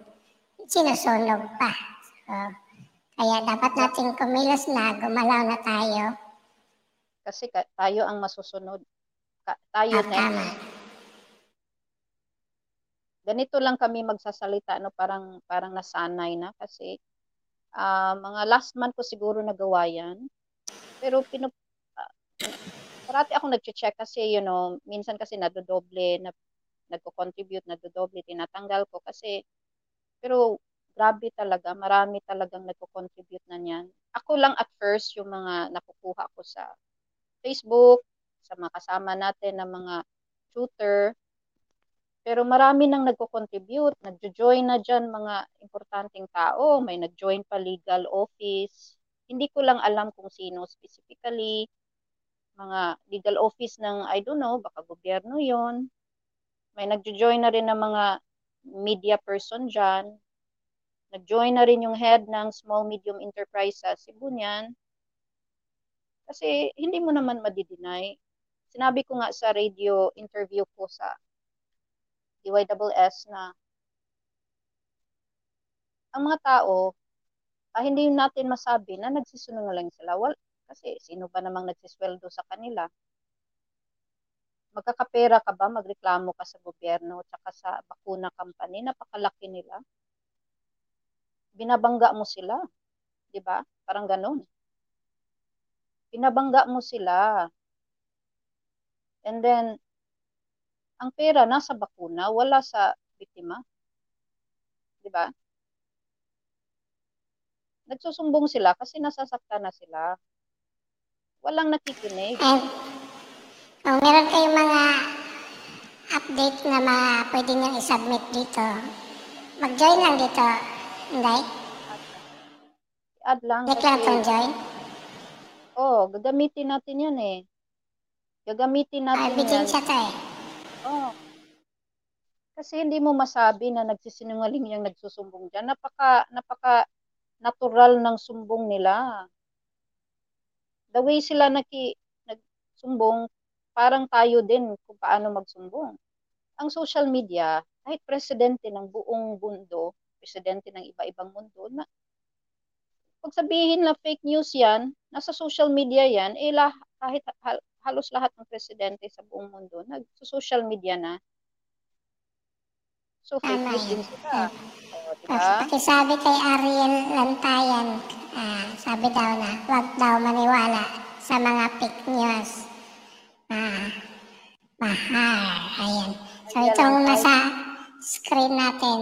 [SPEAKER 2] sinusunog pa. So, kaya dapat natin kumilos na, gumalaw na tayo.
[SPEAKER 3] Kasi ka- tayo ang masusunod. Ka- tayo
[SPEAKER 2] At
[SPEAKER 3] next.
[SPEAKER 2] tama.
[SPEAKER 3] ganito lang kami magsasalita no parang parang nasanay na kasi ah, mga last month ko siguro nagawa yan pero pinu ah, parati ako nagche-check kasi you know minsan kasi nadodoble na nagko-contribute nadodoble tinatanggal ko kasi pero grabe talaga marami talagang nagko-contribute na niyan. Ako lang at first yung mga nakukuha ko sa Facebook sa mga kasama natin na mga tutor. Pero marami nang nagko-contribute, nagjo-join na dyan mga importanteng tao, may nag-join pa legal office. Hindi ko lang alam kung sino specifically, mga legal office ng, I don't know, baka gobyerno yon May nagjo-join na rin ng mga media person dyan. Nag-join na rin yung head ng small medium enterprise sa Cebu niyan. Kasi hindi mo naman madideny. Sinabi ko nga sa radio interview ko sa DYSS na ang mga tao, ah, hindi natin masabi na nagsisinungaling sila. Well, kasi sino ba namang nagsisweldo sa kanila? Magkakapera ka ba? Magreklamo ka sa gobyerno tsaka sa bakuna company? Napakalaki nila. Binabangga mo sila. Di ba? Parang ganun. Binabangga mo sila. And then, ang pera nasa bakuna, wala sa biktima. Di ba? Nagsusumbong sila kasi nasasaktan na sila. Walang nakikinig.
[SPEAKER 2] And kung meron kayong mga update na mga pwede niyong isubmit dito, mag-join lang dito. Hindi?
[SPEAKER 3] Add lang
[SPEAKER 2] Click lang itong join.
[SPEAKER 3] oh, gagamitin natin yan eh. Gagamitin natin
[SPEAKER 2] bigyan
[SPEAKER 3] yan.
[SPEAKER 2] siya to eh.
[SPEAKER 3] Oh. Kasi hindi mo masabi na nagsisinungaling yung nagsusumbong dyan. Napaka, napaka natural ng sumbong nila. The way sila naki, nagsumbong, parang tayo din kung paano magsumbong. Ang social media, kahit presidente ng buong mundo, presidente ng iba-ibang mundo, na pag sabihin na fake news yan, nasa social media yan, eh lah, kahit hal- halos lahat ng presidente sa buong mundo, nag-social media na. So, fake
[SPEAKER 2] Tama
[SPEAKER 3] news din sila. O, di
[SPEAKER 2] Tapos
[SPEAKER 3] ba?
[SPEAKER 2] pakisabi kay Ariel Lantayan, ah, sabi daw na huwag daw maniwala sa mga fake news. Ah, mahal. Ayan. So itong nasa screen natin,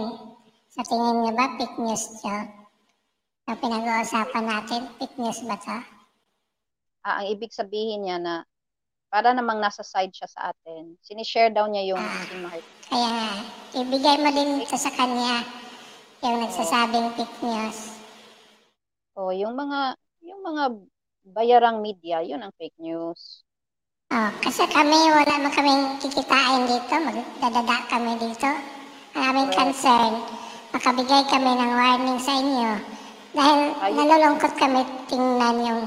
[SPEAKER 2] sa tingin niyo ba fake news to? Ang pinag-uusapan natin, fake news ba to?
[SPEAKER 3] Ah, ang ibig sabihin niya na para namang nasa side siya sa atin. Sinishare daw niya yung
[SPEAKER 2] Ah.
[SPEAKER 3] si Mark.
[SPEAKER 2] Kaya nga, ibigay mo din ito sa kanya, yung nagsasabing fake news.
[SPEAKER 3] O, yung mga, yung mga bayarang media, yun ang fake news.
[SPEAKER 2] Oh, kasi kami, wala man kaming kikitain dito. Magdadada kami dito. Ang aming concern, makabigay kami ng warning sa inyo. Dahil nalulungkot kami tingnan yung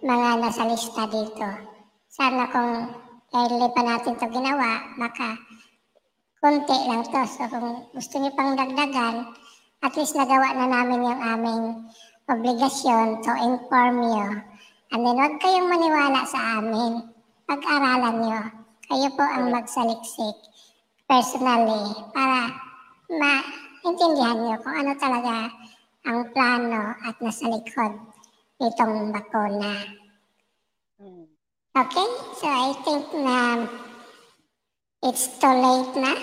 [SPEAKER 2] mga nasa lista dito. Sana kung early pa natin to ginawa, baka konti lang to. So kung gusto niyo pang dagdagan, at least nagawa na namin yung aming obligasyon to inform you. And then huwag kayong maniwala sa amin. Pag-aralan nyo. Kayo po ang magsaliksik personally para maintindihan nyo kung ano talaga ang plano at nasa likod nitong bakuna.
[SPEAKER 3] Hmm.
[SPEAKER 2] Okay? So I think na it's too late na.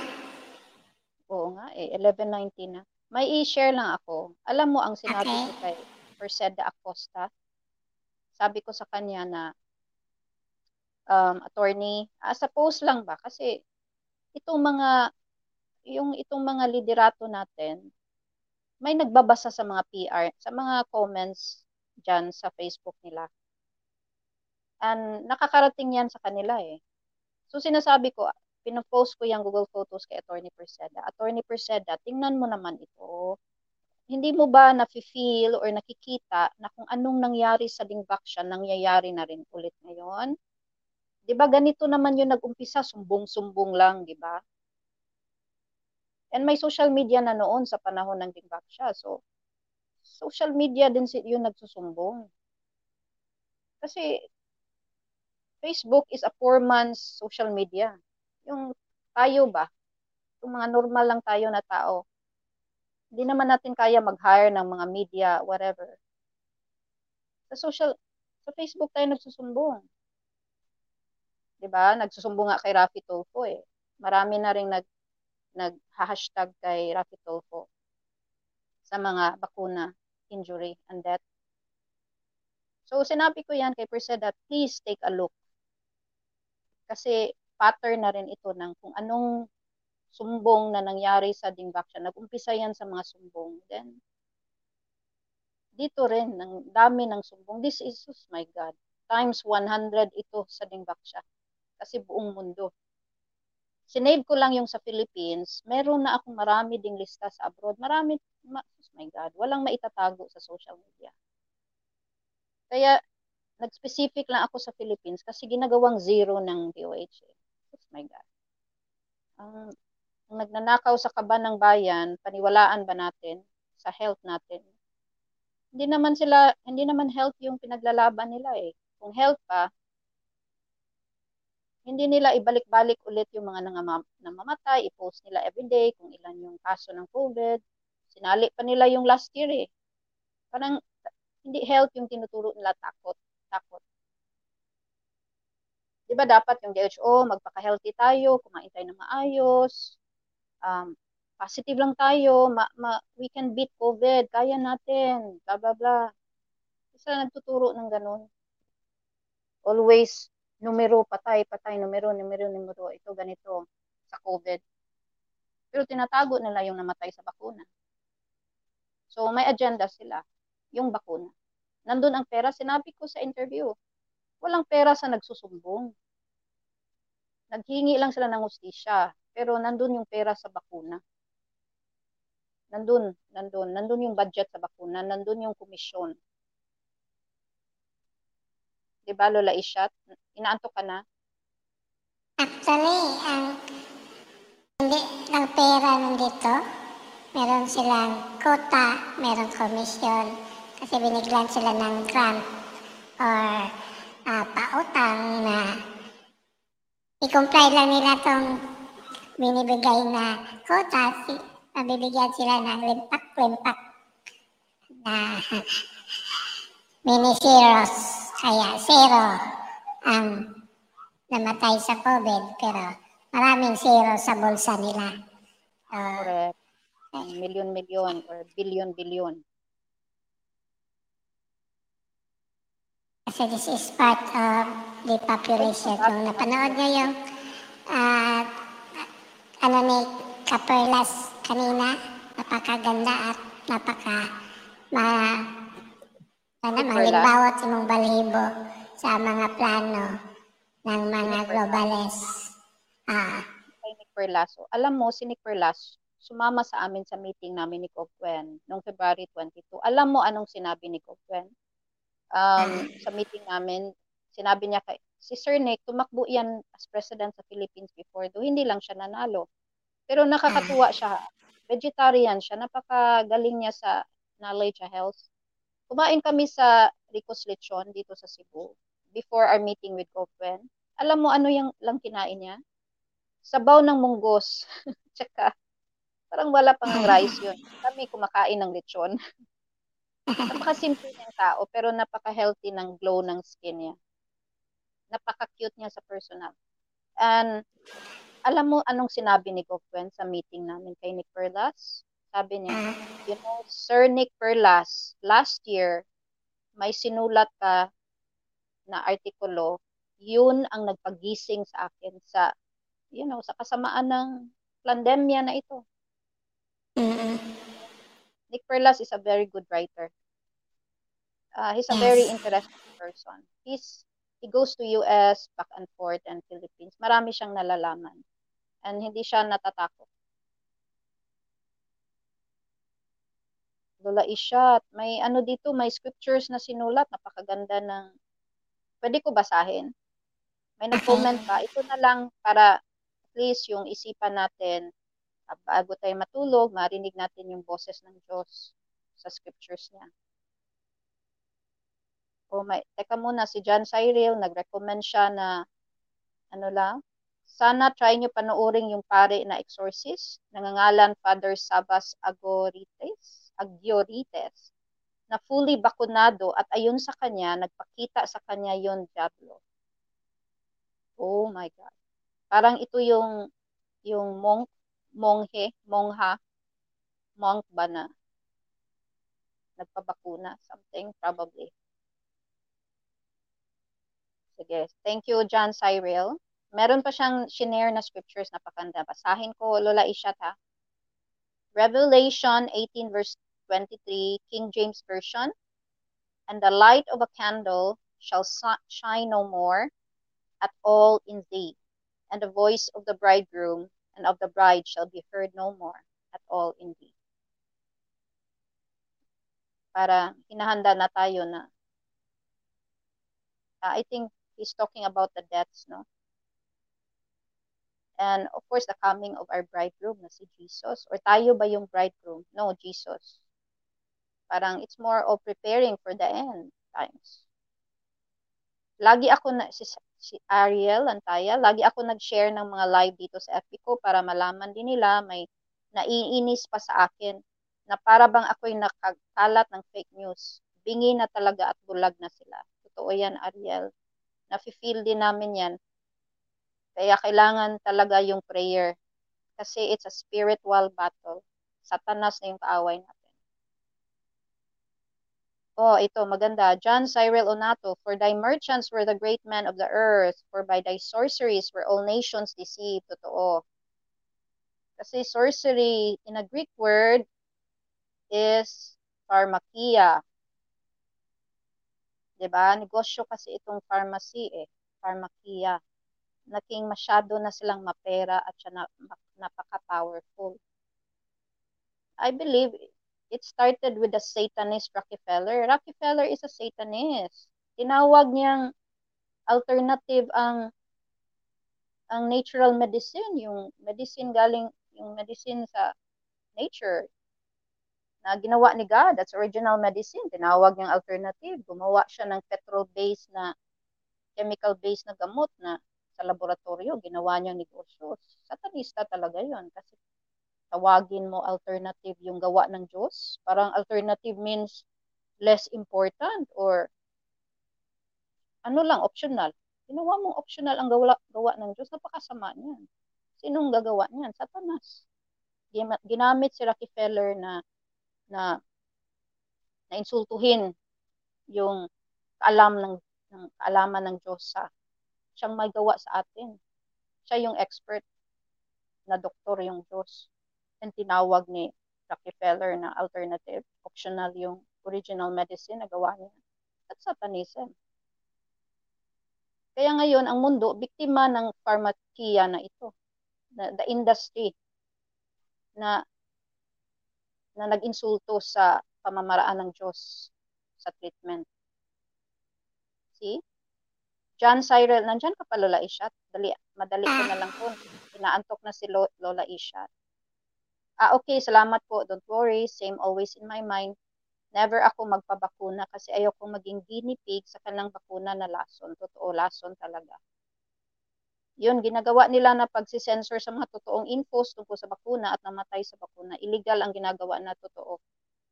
[SPEAKER 3] Oo nga eh, 11.19 na. May i-share lang ako. Alam mo ang sinabi
[SPEAKER 2] Okay.
[SPEAKER 3] ko kay Perseda Acosta? Sabi ko sa kanya na um, attorney, ah, sa post lang ba? Kasi itong mga yung itong mga liderato natin, may nagbabasa sa mga PR, sa mga comments dyan sa Facebook nila. And nakakarating yan sa kanila eh. So sinasabi ko, pinopost ko yung Google Photos kay Attorney Perseda. Attorney Perseda, tingnan mo naman ito. Hindi mo ba nafe-feel or nakikita na kung anong nangyari sa Dingbaksya, nangyayari na rin ulit ngayon? 'Di ba ganito naman yung nag-umpisa, sumbong-sumbong lang, 'di ba? And may social media na noon sa panahon ng Dingbaksya. So, social media din si- yung nagsusumbong. Kasi Facebook is a poor man's social media. Yung tayo ba, yung mga normal lang tayo na tao, hindi naman natin kaya mag-hire ng mga media, whatever. Sa social, sa Facebook tayo nagsusumbong. 'Di ba? Nagsusumbong nga kay Rafi Tulfo eh. Marami na ring nag nag-hashtag kay Rafi Tulfo sa mga bakuna, injury, and death. So, sinabi ko yan kay Perseda, please take a look. Kasi pattern na rin ito ng kung anong sumbong na nangyari sa Dingbaksya. Nag-umpisa yan sa mga sumbong. Then, dito rin, ng dami ng sumbong. This is, oh my God, times 100 ito sa Dingbaksya. Kasi buong mundo. Sinave ko lang yung sa Philippines. Meron na akong marami ding lista sa abroad. Marami, ma, oh my God, walang maitatago sa social media. Kaya, nag-specific lang ako sa Philippines kasi ginagawang zero ng DOH. Eh. Oh my God. Ang, ang nagnanakaw sa kaban ng bayan, paniwalaan ba natin sa health natin? Hindi naman sila, hindi naman health yung pinaglalaban nila eh. Kung health pa, hindi nila ibalik-balik ulit yung mga namamatay, i-post nila everyday kung ilan yung kaso ng COVID. Sinali pa nila yung last year eh. Parang hindi health yung tinuturo nila, takot. Takot. Di ba dapat yung WHO, magpaka-healthy tayo, kumain tayo ng maayos, um, positive lang tayo, ma, ma, we can beat COVID, kaya natin, blah, blah. Kasi sila nagtuturo ng ganun. Always, numero, patay, patay, numero, numero, numero, ito ganito sa COVID. Pero tinatago nila yung namatay sa bakuna. So, may agenda sila, yung bakuna. Nandun ang pera, sinabi ko sa interview, walang pera sa nagsusumbong. Naghingi lang sila ng hustisya, pero nandun yung pera sa bakuna. Nandun, nandun, nandun yung budget sa bakuna, nandun yung komisyon. Di ba, Lola Ishat? Inaantok ka na?
[SPEAKER 2] Actually, ang hindi lang pera nandito. Meron silang quota, meron komisyon. Kasi biniglan sila ng grant or ah, pautang na i-comply lang nila tong binibigay na quota. Si, mabibigyan sila ng limpak-limpak na mini zeros. Kaya zero ang namatay sa COVID, pero maraming zero sa bulsa nila. Uh,
[SPEAKER 3] Correct. Milyon-milyon or bilyon-bilyon.
[SPEAKER 2] kasi this is part of the population. Kung napanood nyo yung ah, ano ni Kaperlas kanina, napakaganda at napaka ma,
[SPEAKER 3] Kaperlas?
[SPEAKER 2] malimbawat imong balhibo sa mga plano ng mga globales. Ah,
[SPEAKER 3] Kay Nick Perlaso. Alam mo, si Nick Perlaso, sumama sa amin sa meeting namin ni Cogwen noong February 22. Alam mo anong sinabi ni Cogwen? Um, sa meeting namin, sinabi niya kay si Sir Nick, tumakbo yan as president sa Philippines before, do hindi lang siya nanalo. Pero nakakatuwa siya. Vegetarian siya, napakagaling niya sa knowledge sa health. Kumain kami sa Rico's Lechon dito sa Cebu before our meeting with Cogwen. Alam mo ano yung lang kinain niya? Sabaw ng munggos. Tsaka parang wala pang rice yun. Kami kumakain ng lechon. Napaka-simple niyang tao, pero napaka-healthy ng glow ng skin niya. Napaka-cute niya sa personal. And alam mo anong sinabi ni Gokwen sa meeting namin kay Nick Perlas? Sabi niya, you know, Sir Nick Perlas, last year, may sinulat ka na artikulo, yun ang nagpagising sa akin sa, you know, sa kasamaan ng pandemya na ito. Nick Perlas is a very good writer. Uh, he's a very interesting person. He's he goes to US back and forth and Philippines. Marami siyang nalalaman. And hindi siya natatakot. Lola Ishat, may ano dito, may scriptures na sinulat, napakaganda ng Pwede ko basahin? May nag-comment pa. Ito na lang para at least yung isipan natin uh, bago tayo matulog, marinig natin yung boses ng Diyos sa scriptures niya. O may, teka muna, si John Cyril, nag-recommend siya na, ano lang, sana try nyo panoorin yung pare na exorcist, nangangalan Father Sabas Agorites, Agiorites, na fully bakunado at ayon sa kanya, nagpakita sa kanya yon Diablo. Oh my God. Parang ito yung, yung monk, monghe, mongha, monk ba na nagpabakuna, something, probably. Sige. Thank you, John Cyril. Meron pa siyang shinare na scriptures na. Basahin ko, Lola Ishat ha. Revelation 18 verse 23, King James Version. And the light of a candle shall shine no more at all in thee. And the voice of the bridegroom and of the bride shall be heard no more at all in thee. Para hinahanda na tayo na uh, I think he's talking about the deaths, no? And of course, the coming of our bridegroom na si Jesus. Or tayo ba yung bridegroom? No, Jesus. Parang it's more of preparing for the end times. Lagi ako na, si, si Ariel Antaya, lagi ako nag-share ng mga live dito sa FB ko para malaman din nila may naiinis pa sa akin na para bang ako'y nakakalat ng fake news. Bingi na talaga at bulag na sila. Totoo yan, Ariel nafe-feel din namin yan. Kaya kailangan talaga yung prayer. Kasi it's a spiritual battle. Satanas na yung kaaway natin. Oh, ito, maganda. John Cyril Onato, For thy merchants were the great men of the earth, for by thy sorceries were all nations deceived. Totoo. Kasi sorcery, in a Greek word, is pharmakia. 'di ba? Negosyo kasi itong pharmacy eh, pharmakia. Naging masyado na silang mapera at siya na, napaka-powerful. I believe it started with the Satanist Rockefeller. Rockefeller is a Satanist. Tinawag niyang alternative ang ang natural medicine, yung medicine galing yung medicine sa nature, na ginawa ni God. That's original medicine. Tinawag niyang alternative. Gumawa siya ng petrol-based na chemical-based na gamot na sa laboratorio, ginawa niyang negosyo. Satanista talaga yon kasi tawagin mo alternative yung gawa ng Diyos. Parang alternative means less important or ano lang, optional. Ginawa mong optional ang gawa, gawa ng Diyos, napakasama niyan. Sinong gagawa niyan? Satanas. Ginamit si Rockefeller na na na insultuhin yung kaalam ng, ng kaalaman ng Diyos sa siyang may gawa sa atin. Siya yung expert na doktor yung Diyos. And tinawag ni Rockefeller na alternative, optional yung original medicine na gawa niya. At satanism. Kaya ngayon, ang mundo, biktima ng pharmakia na ito. The, the industry na na nag-insulto sa pamamaraan ng Diyos sa treatment. See? John Cyril, nandyan ka pa Lola Ishat? Dali, madali ko na lang po. Inaantok na si Lo- Lola Ishat. Ah, okay, salamat po. Don't worry. Same always in my mind. Never ako magpabakuna kasi ayoko maging guinea pig sa kanilang bakuna na lason. Totoo, lason talaga. Yun, ginagawa nila na pagsisensor sa mga totoong infos tungkol sa bakuna at namatay sa bakuna. Illegal ang ginagawa na totoo.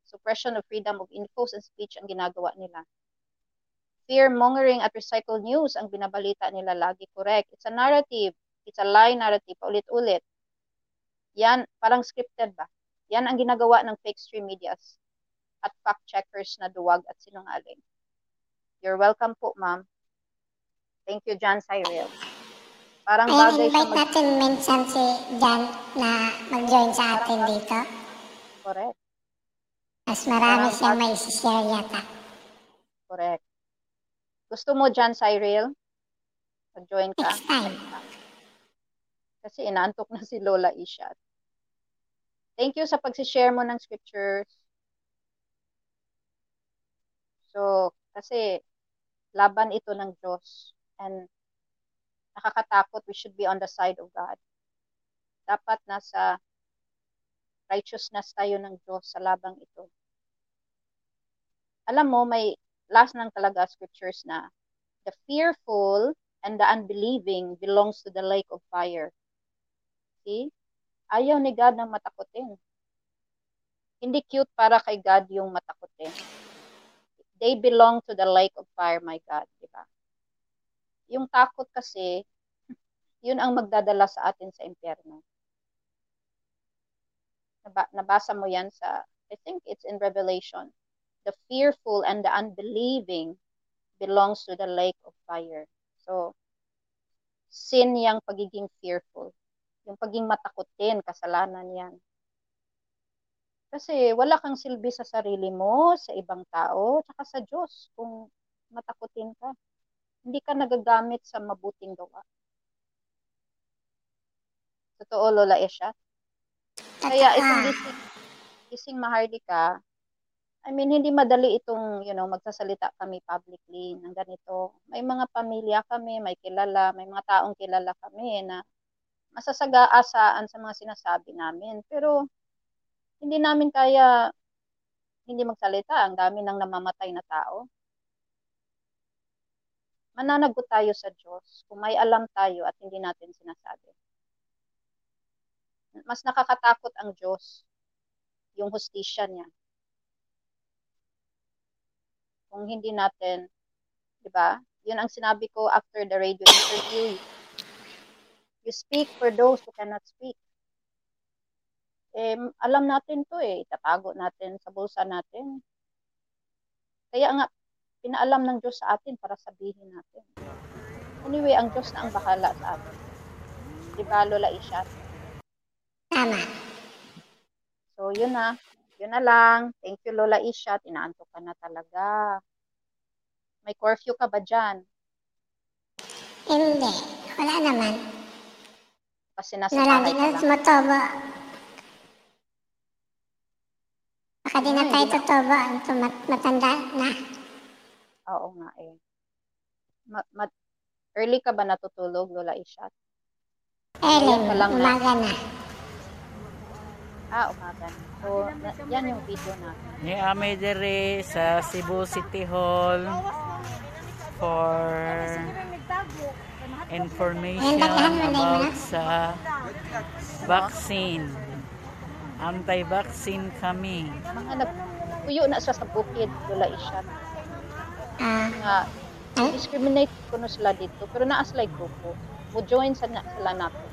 [SPEAKER 3] Suppression of freedom of infos and speech ang ginagawa nila. Fear mongering at recycled news ang binabalita nila lagi correct. It's a narrative. It's a lie narrative. Ulit-ulit. Yan, parang scripted ba? Yan ang ginagawa ng fake stream medias at fact checkers na duwag at sinungaling. You're welcome po, ma'am. Thank you, John Cyril. Parang
[SPEAKER 2] Ayan,
[SPEAKER 3] bagay sa
[SPEAKER 2] invite
[SPEAKER 3] mag-
[SPEAKER 2] natin minsan si Jan na mag-join sa atin dito.
[SPEAKER 3] Correct,
[SPEAKER 2] Mas marami
[SPEAKER 3] Parang bag-
[SPEAKER 2] may share yata.
[SPEAKER 3] correct. Gusto mo, John Cyril? Mag-join ka?
[SPEAKER 2] Next time.
[SPEAKER 3] Kasi inaantok na si Lola Ishat. Thank you sa pagsishare mo ng scriptures. So, kasi laban ito ng Diyos and nakakatakot we should be on the side of God. Dapat nasa righteousness tayo ng Diyos sa labang ito. Alam mo, may last ng talaga scriptures na the fearful and the unbelieving belongs to the lake of fire. See? Ayaw ni God ng matakotin. Hindi cute para kay God yung matakotin. They belong to the lake of fire, my God. Di ba? Yung takot kasi, yun ang magdadala sa atin sa impyerno. Naba, nabasa mo yan sa, I think it's in Revelation. The fearful and the unbelieving belongs to the lake of fire. So, sin yung pagiging fearful. Yung pagiging matakotin, kasalanan yan. Kasi wala kang silbi sa sarili mo, sa ibang tao, tsaka sa Diyos kung matakotin ka. Hindi ka nagagamit sa mabuting gawa. Totoo, Lola Esha. Kaya itong gising, gising maharlika, I mean, hindi madali itong, you know, magsasalita kami publicly ng ganito. May mga pamilya kami, may kilala, may mga taong kilala kami na masasagasaan sa mga sinasabi namin. Pero, hindi namin kaya hindi magsalita. Ang dami ng namamatay na tao. Mananagot tayo sa Diyos kung may alam tayo at hindi natin sinasabi. Mas nakakatakot ang Diyos, yung hustisya niya. Kung hindi natin, di ba? Yun ang sinabi ko after the radio interview. You speak for those who cannot speak. Eh, alam natin to eh. Itatago natin sa bulsa natin. Kaya nga, pinaalam ng Diyos sa atin para sabihin natin. Anyway, ang Diyos na ang bahala sa atin. Di ba, Lola Isha?
[SPEAKER 2] Tama.
[SPEAKER 3] So, yun na. Yun na lang. Thank you, Lola Isha. Tinaantok ka na talaga. May curfew ka ba dyan?
[SPEAKER 2] Hindi. Wala naman.
[SPEAKER 3] Kasi nasa
[SPEAKER 2] Nalagi na tumotobo. Baka di na
[SPEAKER 3] Ay,
[SPEAKER 2] tayo
[SPEAKER 3] di na-
[SPEAKER 2] tutobo. Ito mat- matanda na.
[SPEAKER 3] Oo nga eh. Ma- ma- early ka ba natutulog, Lola Isha?
[SPEAKER 2] Early, umaga na.
[SPEAKER 3] Ah, umaga na. So, yan yung video na.
[SPEAKER 5] Ni Ame dere sa Cebu City Hall for information about sa vaccine. Anti-vaccine kami.
[SPEAKER 3] Mga tuyo na siya sa bukid, Lola Isha.
[SPEAKER 2] Ah,
[SPEAKER 3] Nga, discriminate ko na sila dito. Pero naaslay grupo. Mo join sa na, sila nato.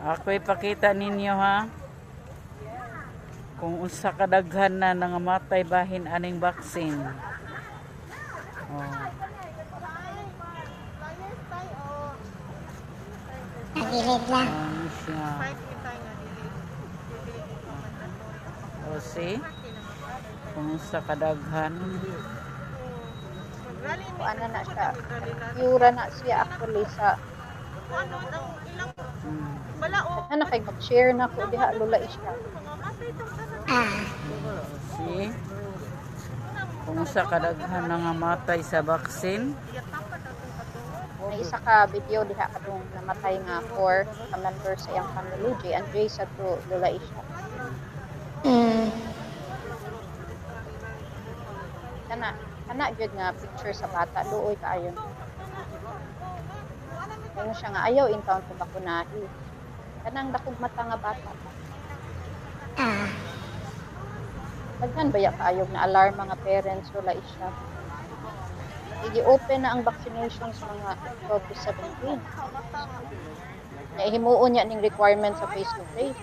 [SPEAKER 5] Ako ipakita ninyo ha. Kung unsa kadaghan na nangamatay bahin aning vaccine. Oh.
[SPEAKER 2] nagilid na.
[SPEAKER 5] Ano siya? O see? Kung sa kadaghan.
[SPEAKER 3] ano na siya, pura na siya actually sa
[SPEAKER 5] Mm.
[SPEAKER 3] Ano kay mag-share na ko diha lula siya.
[SPEAKER 2] Ah,
[SPEAKER 5] See? Kung sa kadaghan na nga matay sa vaccine,
[SPEAKER 3] May isa ka video diha kadung namatay nga four ka member sa iyang family, J and J sa to lula siya.
[SPEAKER 2] mm,
[SPEAKER 3] Kana kana gyud nga picture sa bata luoy kaayo. Ayun siya nga ayaw in town ko bakunahi. Kanang dakog mata nga bata.
[SPEAKER 2] ah,
[SPEAKER 3] Daghan ba ya kaayog na alarm mga parents wala isya. I-open na ang vaccination sa mga 12 to 17. Na himuon niya ning requirement sa face to face.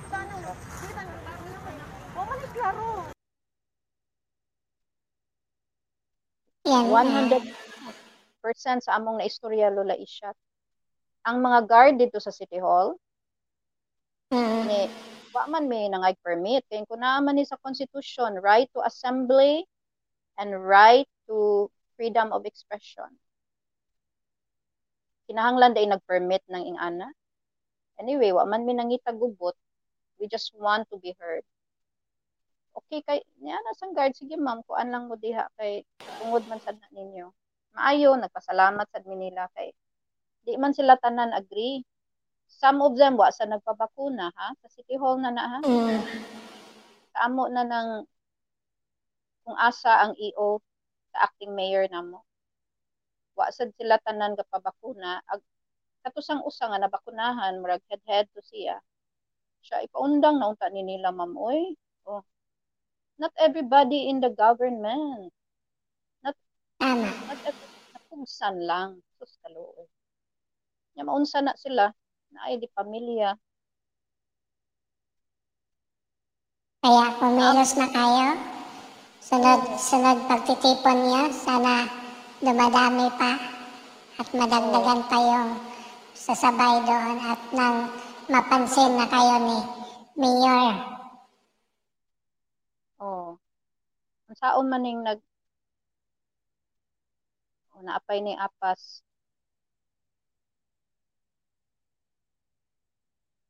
[SPEAKER 2] yan.
[SPEAKER 3] 100% sa among naistorya lola isya. Ang mga guard dito sa City Hall,
[SPEAKER 2] Mm,
[SPEAKER 3] ni wa man may nangay permit. Kay kun man ni sa constitution right to assembly and right to freedom of expression. Kinahanglan day nag-permit ng ingana anyway wa man mi nangita gubot. We just want to be heard. Okay kay niya na sang guard sige ma'am kuan lang mo diha kay tungod man sad na ninyo. Maayo nagpasalamat sad mi nila kay di man sila tanan agree some of them wa sa nagpabakuna ha? Sa City Hall na na ha?
[SPEAKER 2] Mm,
[SPEAKER 3] sa amo na ng kung asa ang EO sa acting mayor namo wa sad sila tanan ga pabakuna. Ag katusang usa nga nabakunahan murag head head to siya. Siya ipaundang na unta ni nila ma'am. Oy oh. Not everybody in the government.
[SPEAKER 2] Tama.
[SPEAKER 3] not every, napugsan lang. Sus kaluoy. Nya maunsa na sila ay di pamilya
[SPEAKER 2] Kaya kumilos na kayo. Sunod, sunod pagtitipon niyo, sana dumadami pa at madagdagan pa yung sasabay doon at nang mapansin na kayo ni Mayor.
[SPEAKER 3] Oh. Ang saon man ning nag oh, naapay ni Apas.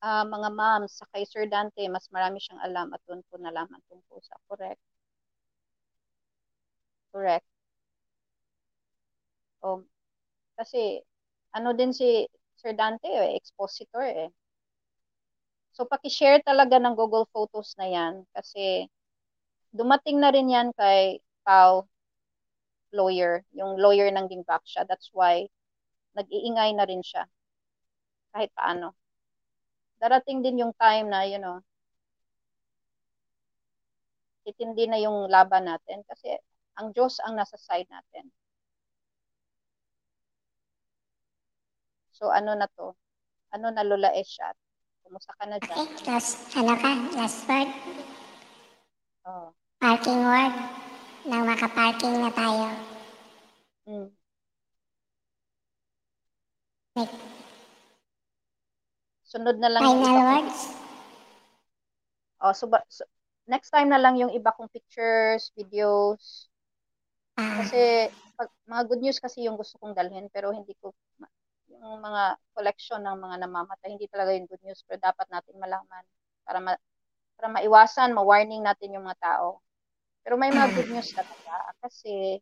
[SPEAKER 3] Ah, mga moms sa kay Sir Dante, mas marami siyang alam at doon po nalaman tungkol sa correct. Correct. Oh, kasi ano din si Sir Dante, eh, expositor eh. So paki-share talaga ng Google Photos na 'yan kasi dumating na rin yan kay Pau lawyer, yung lawyer ng Gingbak siya. That's why nag-iingay na rin siya kahit paano. Darating din yung time na, you know, itindi na yung laban natin kasi ang Diyos ang nasa side natin. So ano na to? Ano na Lola Eshat? Kumusta ka na dyan?
[SPEAKER 2] Okay, last, ano ka, last word,
[SPEAKER 3] Oh.
[SPEAKER 2] parking word, nang makaparking na tayo.
[SPEAKER 3] Mm.
[SPEAKER 2] May
[SPEAKER 3] Sunod na lang yung
[SPEAKER 2] final
[SPEAKER 3] kong
[SPEAKER 2] words?
[SPEAKER 3] Oh, so, ba- so next time na lang yung iba kong pictures, videos.
[SPEAKER 2] Ah,
[SPEAKER 3] Kasi pag, mga good news kasi yung gusto kong dalhin pero hindi ko yung mga collection ng mga namamatay hindi talaga yung good news pero dapat natin malaman para ma, para maiwasan, ma-warning natin yung mga tao. Pero may mga good news talaga kasi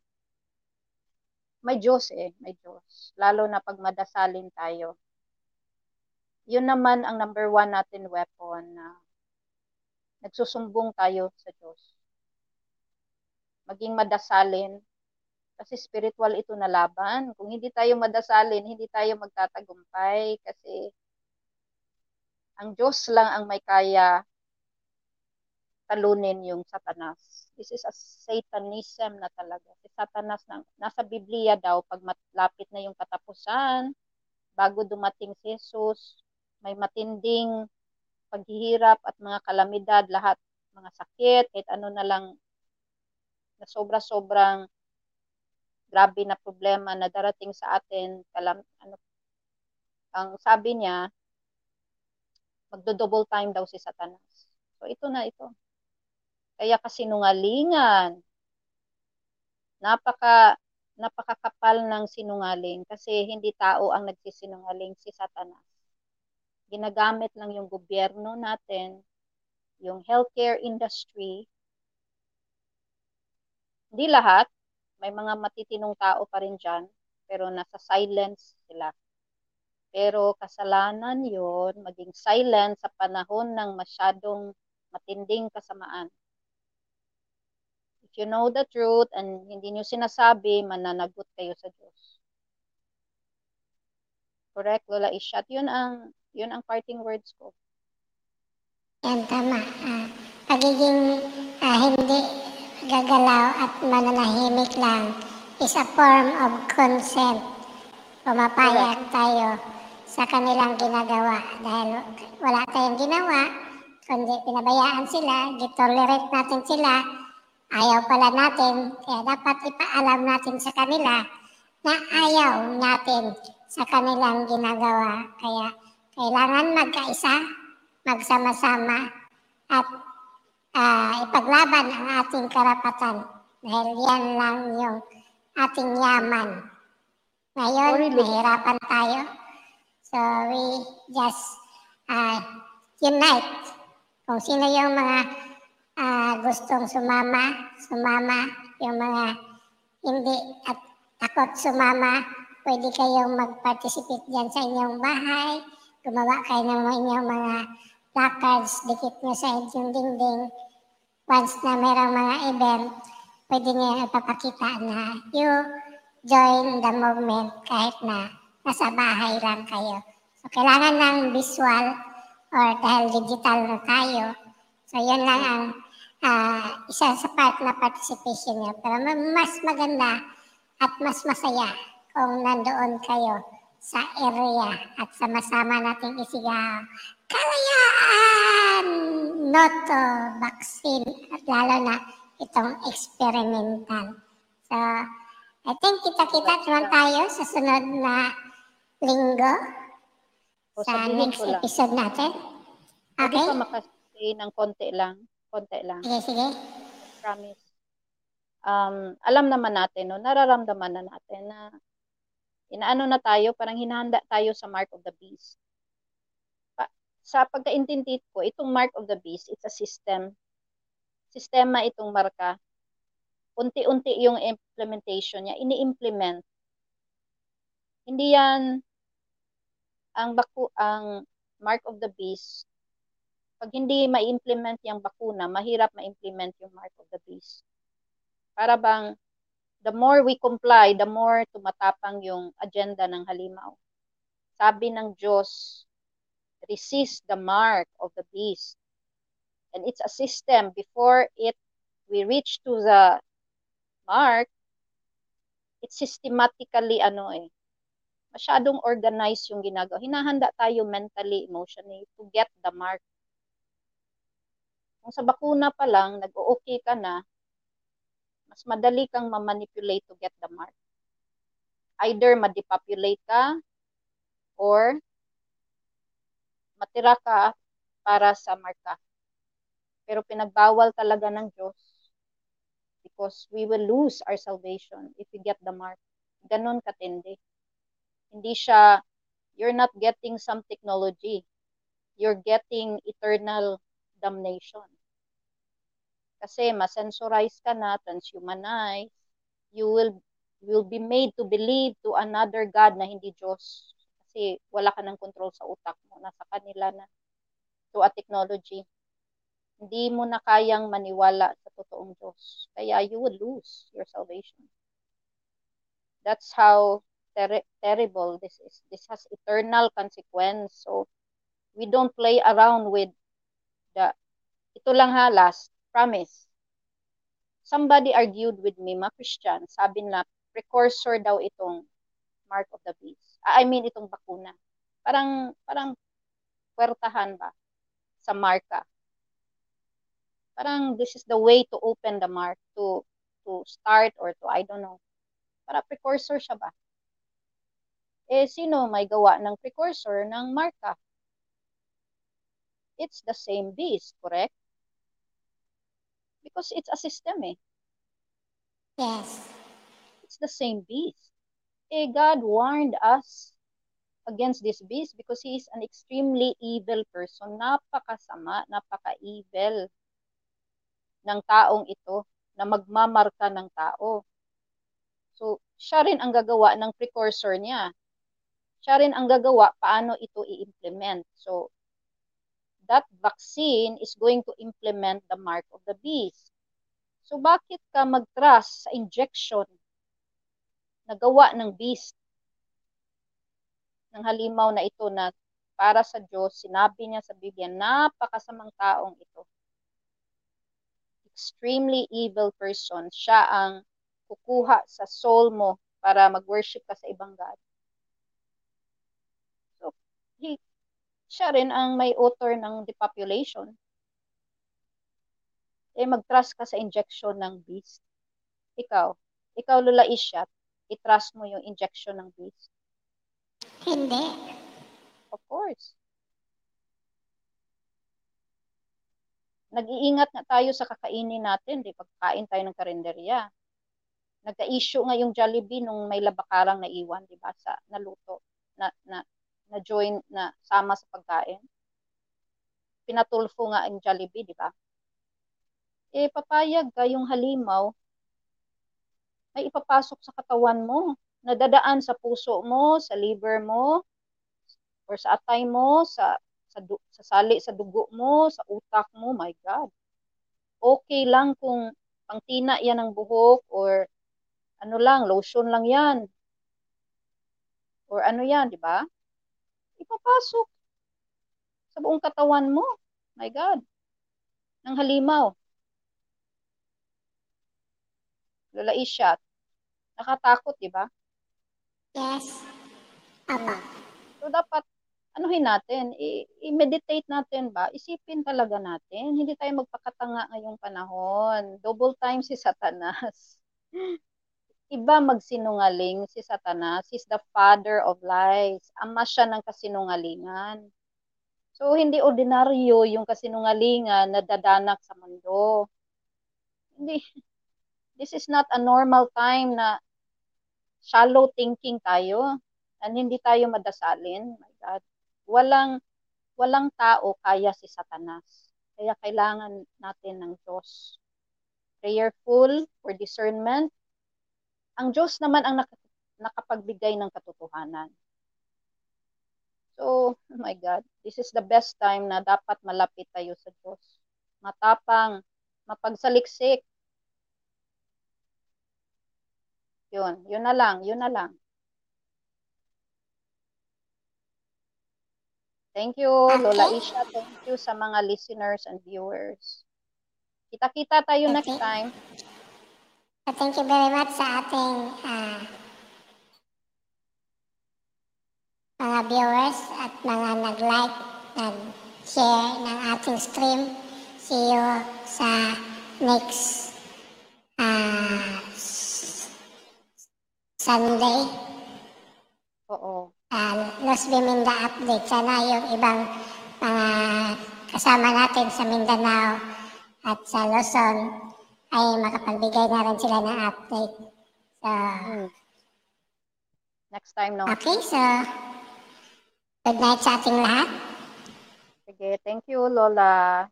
[SPEAKER 3] may Diyos eh, may Diyos. Lalo na pag madasalin tayo. Yun naman ang number one natin weapon na nagsusumbong tayo sa Diyos. Maging madasalin kasi spiritual ito na laban. Kung hindi tayo madasalin, hindi tayo magtatagumpay kasi ang Diyos lang ang may kaya talunin yung satanas. This is a satanism na talaga. Si satanas na, nasa Biblia daw, pag malapit na yung katapusan, bago dumating si Jesus, may matinding paghihirap at mga kalamidad, lahat, mga sakit, kahit ano na lang na sobra-sobrang grabe na problema na darating sa atin, kalam, ano, ang sabi niya, magdo-double time daw si Satanas. So ito na ito. Kaya kasinungalingan, napaka napakakapal ng sinungaling kasi hindi tao ang nagsisinungaling, si Satanas. Ginagamit lang yung gobyerno natin, yung healthcare industry. Hindi lahat, may mga matitinong tao pa rin dyan, pero nasa silence sila. Pero kasalanan yon maging silent sa panahon ng masyadong matinding kasamaan. If you know the truth and hindi nyo sinasabi, mananagot kayo sa Diyos. Correct, Lola Ishat? Yun ang, yun ang parting words ko.
[SPEAKER 2] Yan, tama. Ah, pagiging ah, hindi gagalaw at mananahimik lang is a form of consent. Pumapayag tayo sa kanilang ginagawa dahil wala tayong ginawa, kundi pinabayaan sila, gitolerate natin sila, ayaw pala natin, kaya dapat ipaalam natin sa kanila na ayaw natin sa kanilang ginagawa. Kaya kailangan magkaisa, magsama-sama, at ah, ipaglaban ang ating karapatan dahil yan lang yung ating yaman. Ngayon,
[SPEAKER 3] Sorry,
[SPEAKER 2] nahirapan tayo. So we just uh, unite. Kung sino yung mga ah, gustong sumama, sumama. Yung mga hindi at takot sumama, pwede kayong mag-participate dyan sa inyong bahay. Gumawa kayo ng inyong mga placards, dikit nyo sa inyong dingding. Once na mayroong mga event, pwede nyo ipapakita na you join the movement kahit na nasa bahay lang kayo. So, kailangan ng visual or dahil digital na tayo. So, yun lang ang ah, isa sa part na participation nyo. Pero ma- mas maganda at mas masaya kung nandoon kayo sa area at sama-sama nating isigaw kalayaan, noto, vaccine, at lalo na itong experimental. So, I think kita-kita naman tayo sa sunod na linggo
[SPEAKER 3] O
[SPEAKER 2] sa next
[SPEAKER 3] lang,
[SPEAKER 2] episode natin.
[SPEAKER 3] pwede
[SPEAKER 2] Okay?
[SPEAKER 3] ka makasay ng konti lang, konti lang,
[SPEAKER 2] Sige, sige.
[SPEAKER 3] promise. Um, alam naman natin, no, nararamdaman na natin na inaano na tayo, parang hinahanda tayo sa mark of the beast. Pa, sa pagkaintindi ko, itong mark of the beast, it's a system. Sistema itong marka. Unti-unti yung implementation niya, ini-implement. Hindi yan ang baku ang mark of the beast. Pag hindi ma-implement yung bakuna, mahirap ma-implement yung mark of the beast. Para bang the more we comply, the more tumatapang yung agenda ng halimaw. Sabi ng Diyos, resist the mark of the beast. And it's a system before it we reach to the mark, it's systematically ano eh, masyadong organized yung ginagawa. Hinahanda tayo mentally, emotionally to get the mark. Kung sa bakuna pa lang, nag-okay ka na, mas madali kang ma-manipulate to get the mark. Either ma-depopulate ka or matira ka para sa marka. Pero pinagbawal talaga ng Diyos because we will lose our salvation if we get the mark. Ganon katindi. Hindi siya, you're not getting some technology. You're getting eternal damnation. Kasi masensorize ka na, transhumanize, you will will be made to believe to another God na hindi Diyos. Kasi wala ka ng control sa utak mo. Nasa kanila na. To a technology. Hindi mo na kayang maniwala sa totoong Diyos. Kaya you will lose your salvation. That's how ter- terrible this is. This has eternal consequence. So, we don't play around with the, ito lang ha, last, promise. Somebody argued with me, mga Christian, sabi na, precursor daw itong mark of the beast. Ah, I mean, itong bakuna. Parang, parang, puwertahan ba? Sa marka. Parang, this is the way to open the mark, to, to start or to, I don't know. Para precursor siya ba? Eh, sino may gawa ng precursor ng marka? It's the same beast, correct? Because it's a system eh.
[SPEAKER 2] Yes.
[SPEAKER 3] It's the same beast. Eh, God warned us against this beast because he is an extremely evil person. Napakasama, napaka-evil ng taong ito na magmamarka ng tao. So, siya rin ang gagawa ng precursor niya. Siya rin ang gagawa paano ito i-implement. So, that vaccine is going to implement the mark of the beast. So, bakit ka mag-trust sa injection na gawa ng beast ng halimaw na ito na para sa Diyos, sinabi niya sa Biblia, napakasamang taong ito. Extremely evil person. Siya ang kukuha sa soul mo para mag-worship ka sa ibang God. So, he, siya rin ang may author ng depopulation. Eh, mag-trust ka sa injection ng beast. Ikaw, ikaw Lula Isyat, i-trust mo yung injection ng beast.
[SPEAKER 2] Hindi.
[SPEAKER 3] Of course. Nag-iingat nga tayo sa kakainin natin, di pagkain tayo ng karinderya. Nagka-issue nga yung Jollibee nung may labakarang naiwan, di ba, sa naluto, na, na, na join, na sama sa pagkain. Pinatulfo nga ang Jollibee, di ba? Eh, papayag ka yung halimaw, may ipapasok sa katawan mo, nadadaan sa puso mo, sa liver mo, or sa atay mo, sa sa, du- sa sali sa dugo mo, sa utak mo, my God. Okay lang kung pangtina yan ng buhok or ano lang, lotion lang yan. Or ano yan, di ba? Ipapasok sa buong katawan mo. My God. Ng halimaw. Lola Ishat. Nakatakot, di ba?
[SPEAKER 2] Yes. Apa.
[SPEAKER 3] So, dapat, anuhin natin, i- i-meditate natin ba? Isipin talaga natin. Hindi tayo magpakatanga ngayong panahon. Double time si Satanas. Iba magsinungaling si Satanas. He's the father of lies. Ama siya ng kasinungalingan. So, hindi ordinaryo yung kasinungalingan na dadanak sa mundo. Hindi. This is not a normal time na shallow thinking tayo and hindi tayo madasalin. My God. Walang walang tao kaya si Satanas. Kaya kailangan natin ng Diyos. Prayerful for discernment. Ang Diyos naman ang nak- nakapagbigay ng katotohanan. So, oh my God, this is the best time na dapat malapit tayo sa Diyos. Matapang, mapagsaliksik. Yun, yun na lang, yun na lang. Thank you, Lola
[SPEAKER 2] Okay.
[SPEAKER 3] Isha. Thank you sa mga listeners and viewers. Kita-kita tayo next time.
[SPEAKER 2] Thank you very much sa ating ah, mga viewers at mga nag-like, nag-share ng ating stream. See you sa next s- Sunday.
[SPEAKER 3] Oo.
[SPEAKER 2] uh, Los Biminda update. Sana yung ibang mga kasama natin sa Mindanao at sa Luzon ay makapagbigay na rin sila ng update. So,
[SPEAKER 3] Hmm. Next time, no?
[SPEAKER 2] okay, so good night sa ating lahat.
[SPEAKER 3] Sige, thank you, Lola.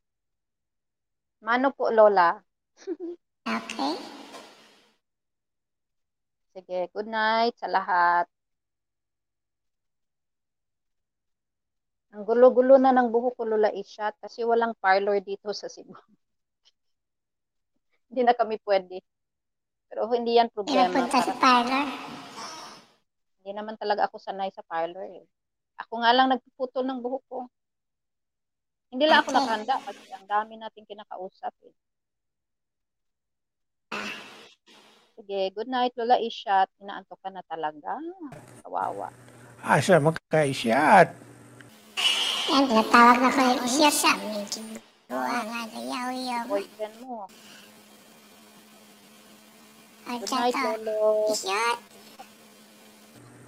[SPEAKER 3] Mano po, Lola.
[SPEAKER 2] Okay.
[SPEAKER 3] Sige, good night sa lahat. Ang gulo-gulo na ng buhok ko, Lola Ishat, kasi walang parlor dito sa Cebu. Hindi na kami pwede. Pero hindi yan problema.
[SPEAKER 2] Pinapunta sa parlor.
[SPEAKER 3] hindi naman talaga ako sanay sa parlor. Eh. Ako nga lang nagpuputol ng buhok ko. Hindi lang ako
[SPEAKER 2] Okay.
[SPEAKER 3] nakahanda kasi ang dami nating kinakausap. Eh. Sige, good night, Lola Ishat. Inaantok ka na talaga. Kawawa.
[SPEAKER 6] Asa magkaisyat?
[SPEAKER 2] Yan, tinatawag na ko yung siya sa Buwa nga na yaw-yaw.
[SPEAKER 3] Boyfriend mo.
[SPEAKER 2] Ang
[SPEAKER 3] Good night. Lolo.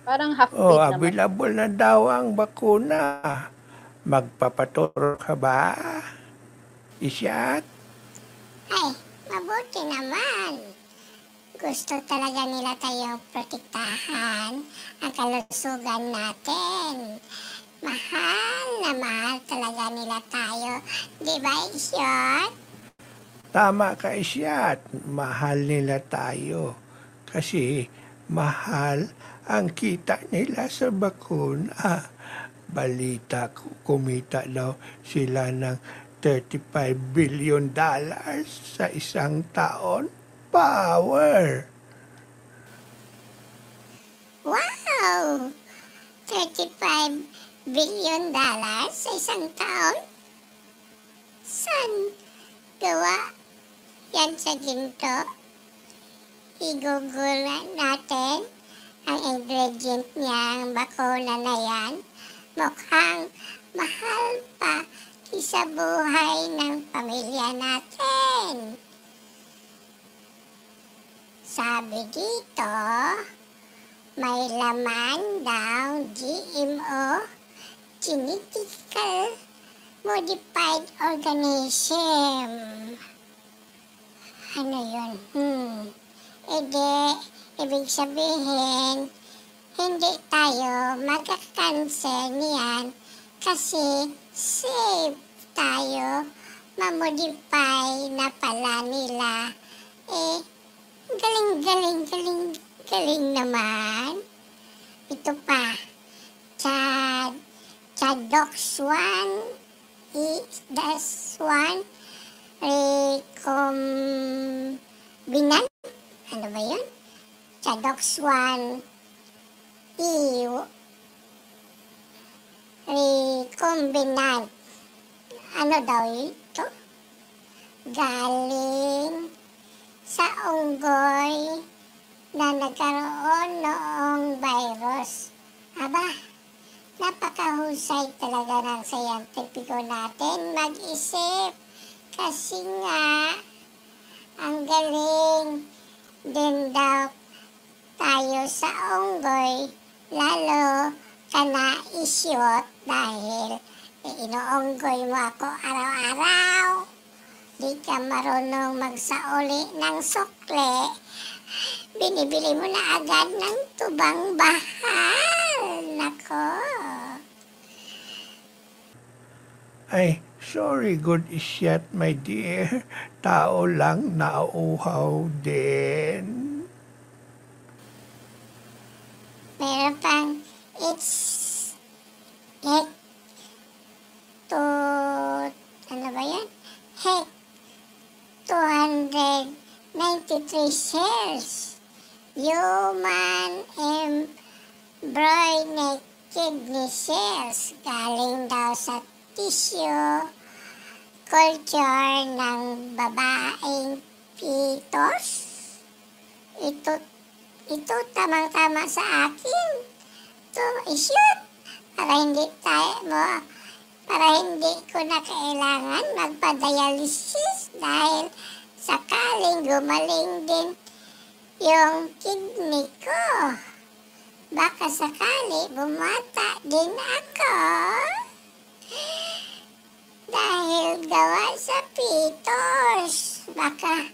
[SPEAKER 3] Parang half-baked
[SPEAKER 6] Oh,
[SPEAKER 3] naman.
[SPEAKER 6] available na daw ang bakuna. Magpapaturo ka ba? Isyat?
[SPEAKER 2] Ay, mabuti naman. gusto talaga nila tayong protektahan ang kalusugan natin. Mahal na mahal talaga nila tayo. Di ba, Isyot?
[SPEAKER 6] Tama ka Isyat, mahal nila tayo. Kasi mahal ang kita nila sa bakuna. Balita, kumita daw sila ng 35 billion dollars sa isang taon. Power!
[SPEAKER 2] Wow! 35 billion dollars sa isang taon? San gawa yan sa ginto? I-google natin ang ingredient niya, ang na yan. Mukhang mahal pa kisa buhay ng pamilya natin. Sabi dito, may laman daw GMO, Genetical Modified Organism. Ano yun? Hmm. Ede, ibig sabihin, hindi tayo magka-cancer niyan kasi safe tayo mamodify na pala nila. Eh, galing, galing, galing, galing naman. Ito pa, Chad, Chadox 1 is das 1 recombinant. Ano ba yun? Chadox 1 E recombinant. Ano daw ito? Galing sa unggoy na nagkaroon noong virus. Aba, napakahusay talaga ng scientifico natin mag-isip. Kasi nga, ang galing din daw tayo sa unggoy, lalo ka na isyot dahil inuunggoy mo ako araw-araw. Di ka marunong magsauli ng sukle. Binibili mo na agad ng tubang bahal. Nako.
[SPEAKER 6] Ay, sorry good Isyat, my dear. Tao lang nauuhaw din.
[SPEAKER 2] Meron pang it's heck to ano ba yan? Heck 293 cells. Human embryonic kidney cells. Galing daw sa tissue culture ng babaeng fetus. Ito, ito tamang-tama sa akin. Ito, ishoot. Para hindi tayo mo, para hindi ko na kailangan magpa-dialysis dahil sakaling gumaling din yung kidney ko. Baka sakali bumata din ako. Dahil gawa sa pitos. Baka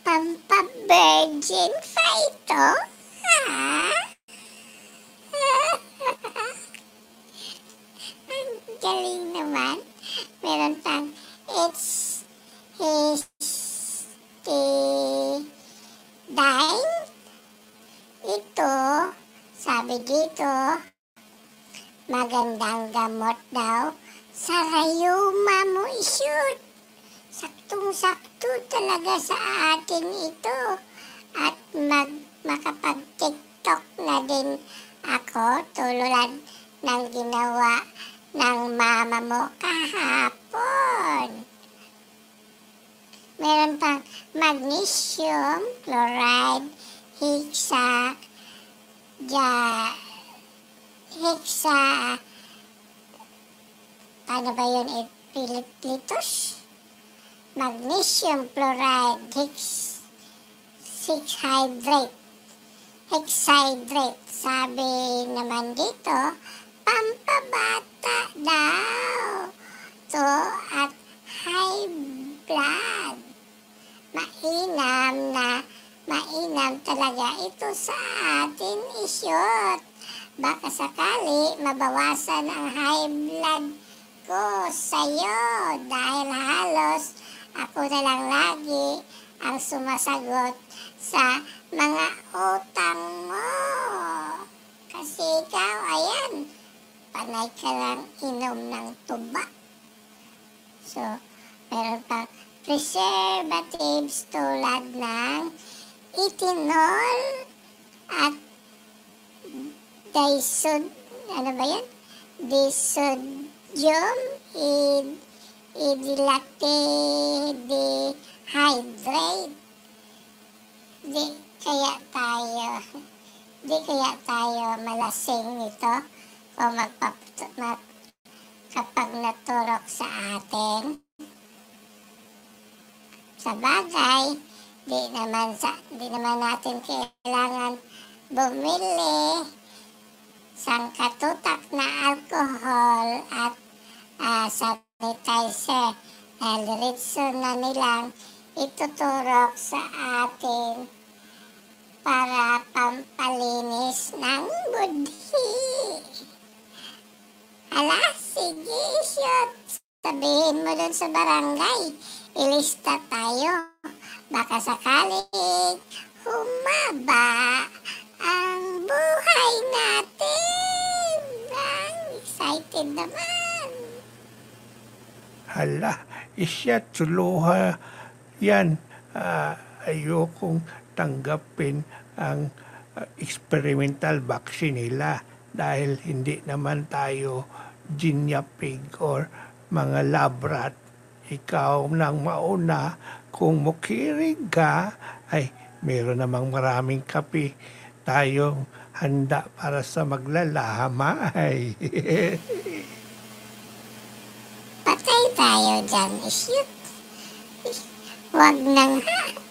[SPEAKER 2] pampa-virgin pa ito. Ha? Ang galing naman. Meron pang it's his dine. Ito, sabi dito, magandang gamot daw sa rayuma mo ishoot. Saktong-sakto talaga sa atin ito. At mag makapag-tiktok na din ako tulad ng ginawa ng mama mo kahapon. Meron pang magnesium, chloride, hexa, ja, hexa, paano ba yun, epilitus? Magnesium chloride, hex, six hydrate, hexhydrate. Sabi naman dito, pampabata daw. To at high blood. Mainam na mainam talaga ito sa atin isyot. Baka sakali mabawasan ang high blood ko sa'yo dahil halos ako na lang lagi ang sumasagot sa mga utang mo. Kasi ikaw, ayan, panay ka lang inom ng tuba. So, meron pang preservatives tulad ng ethanol at disod, ano ba yan? Disodium id, idilate dehydrate. Di kaya tayo, di kaya tayo malasing nito o magpap, mag, kapag naturok sa atin. Sa bagay, di naman sa di naman natin kailangan bumili sangkatutak na alcohol at ah, sanitizer dahil diretso na nilang ituturok sa atin para pampalinis ng budhi. Ala, sige, shoot. Sabihin mo dun sa barangay, ilista tayo. Baka sakaling humaba ang buhay natin. Ang excited naman.
[SPEAKER 6] Hala, isya tuluha yan. Ah, ayokong tanggapin ang ah, experimental vaccine nila dahil hindi naman tayo ginyapig or mga labrat. Ikaw nang mauna, kung mukirig ka, ay meron namang maraming kape tayong handa para sa maglalamay.
[SPEAKER 2] Patay tayo dyan, shoot. Huwag nang ha.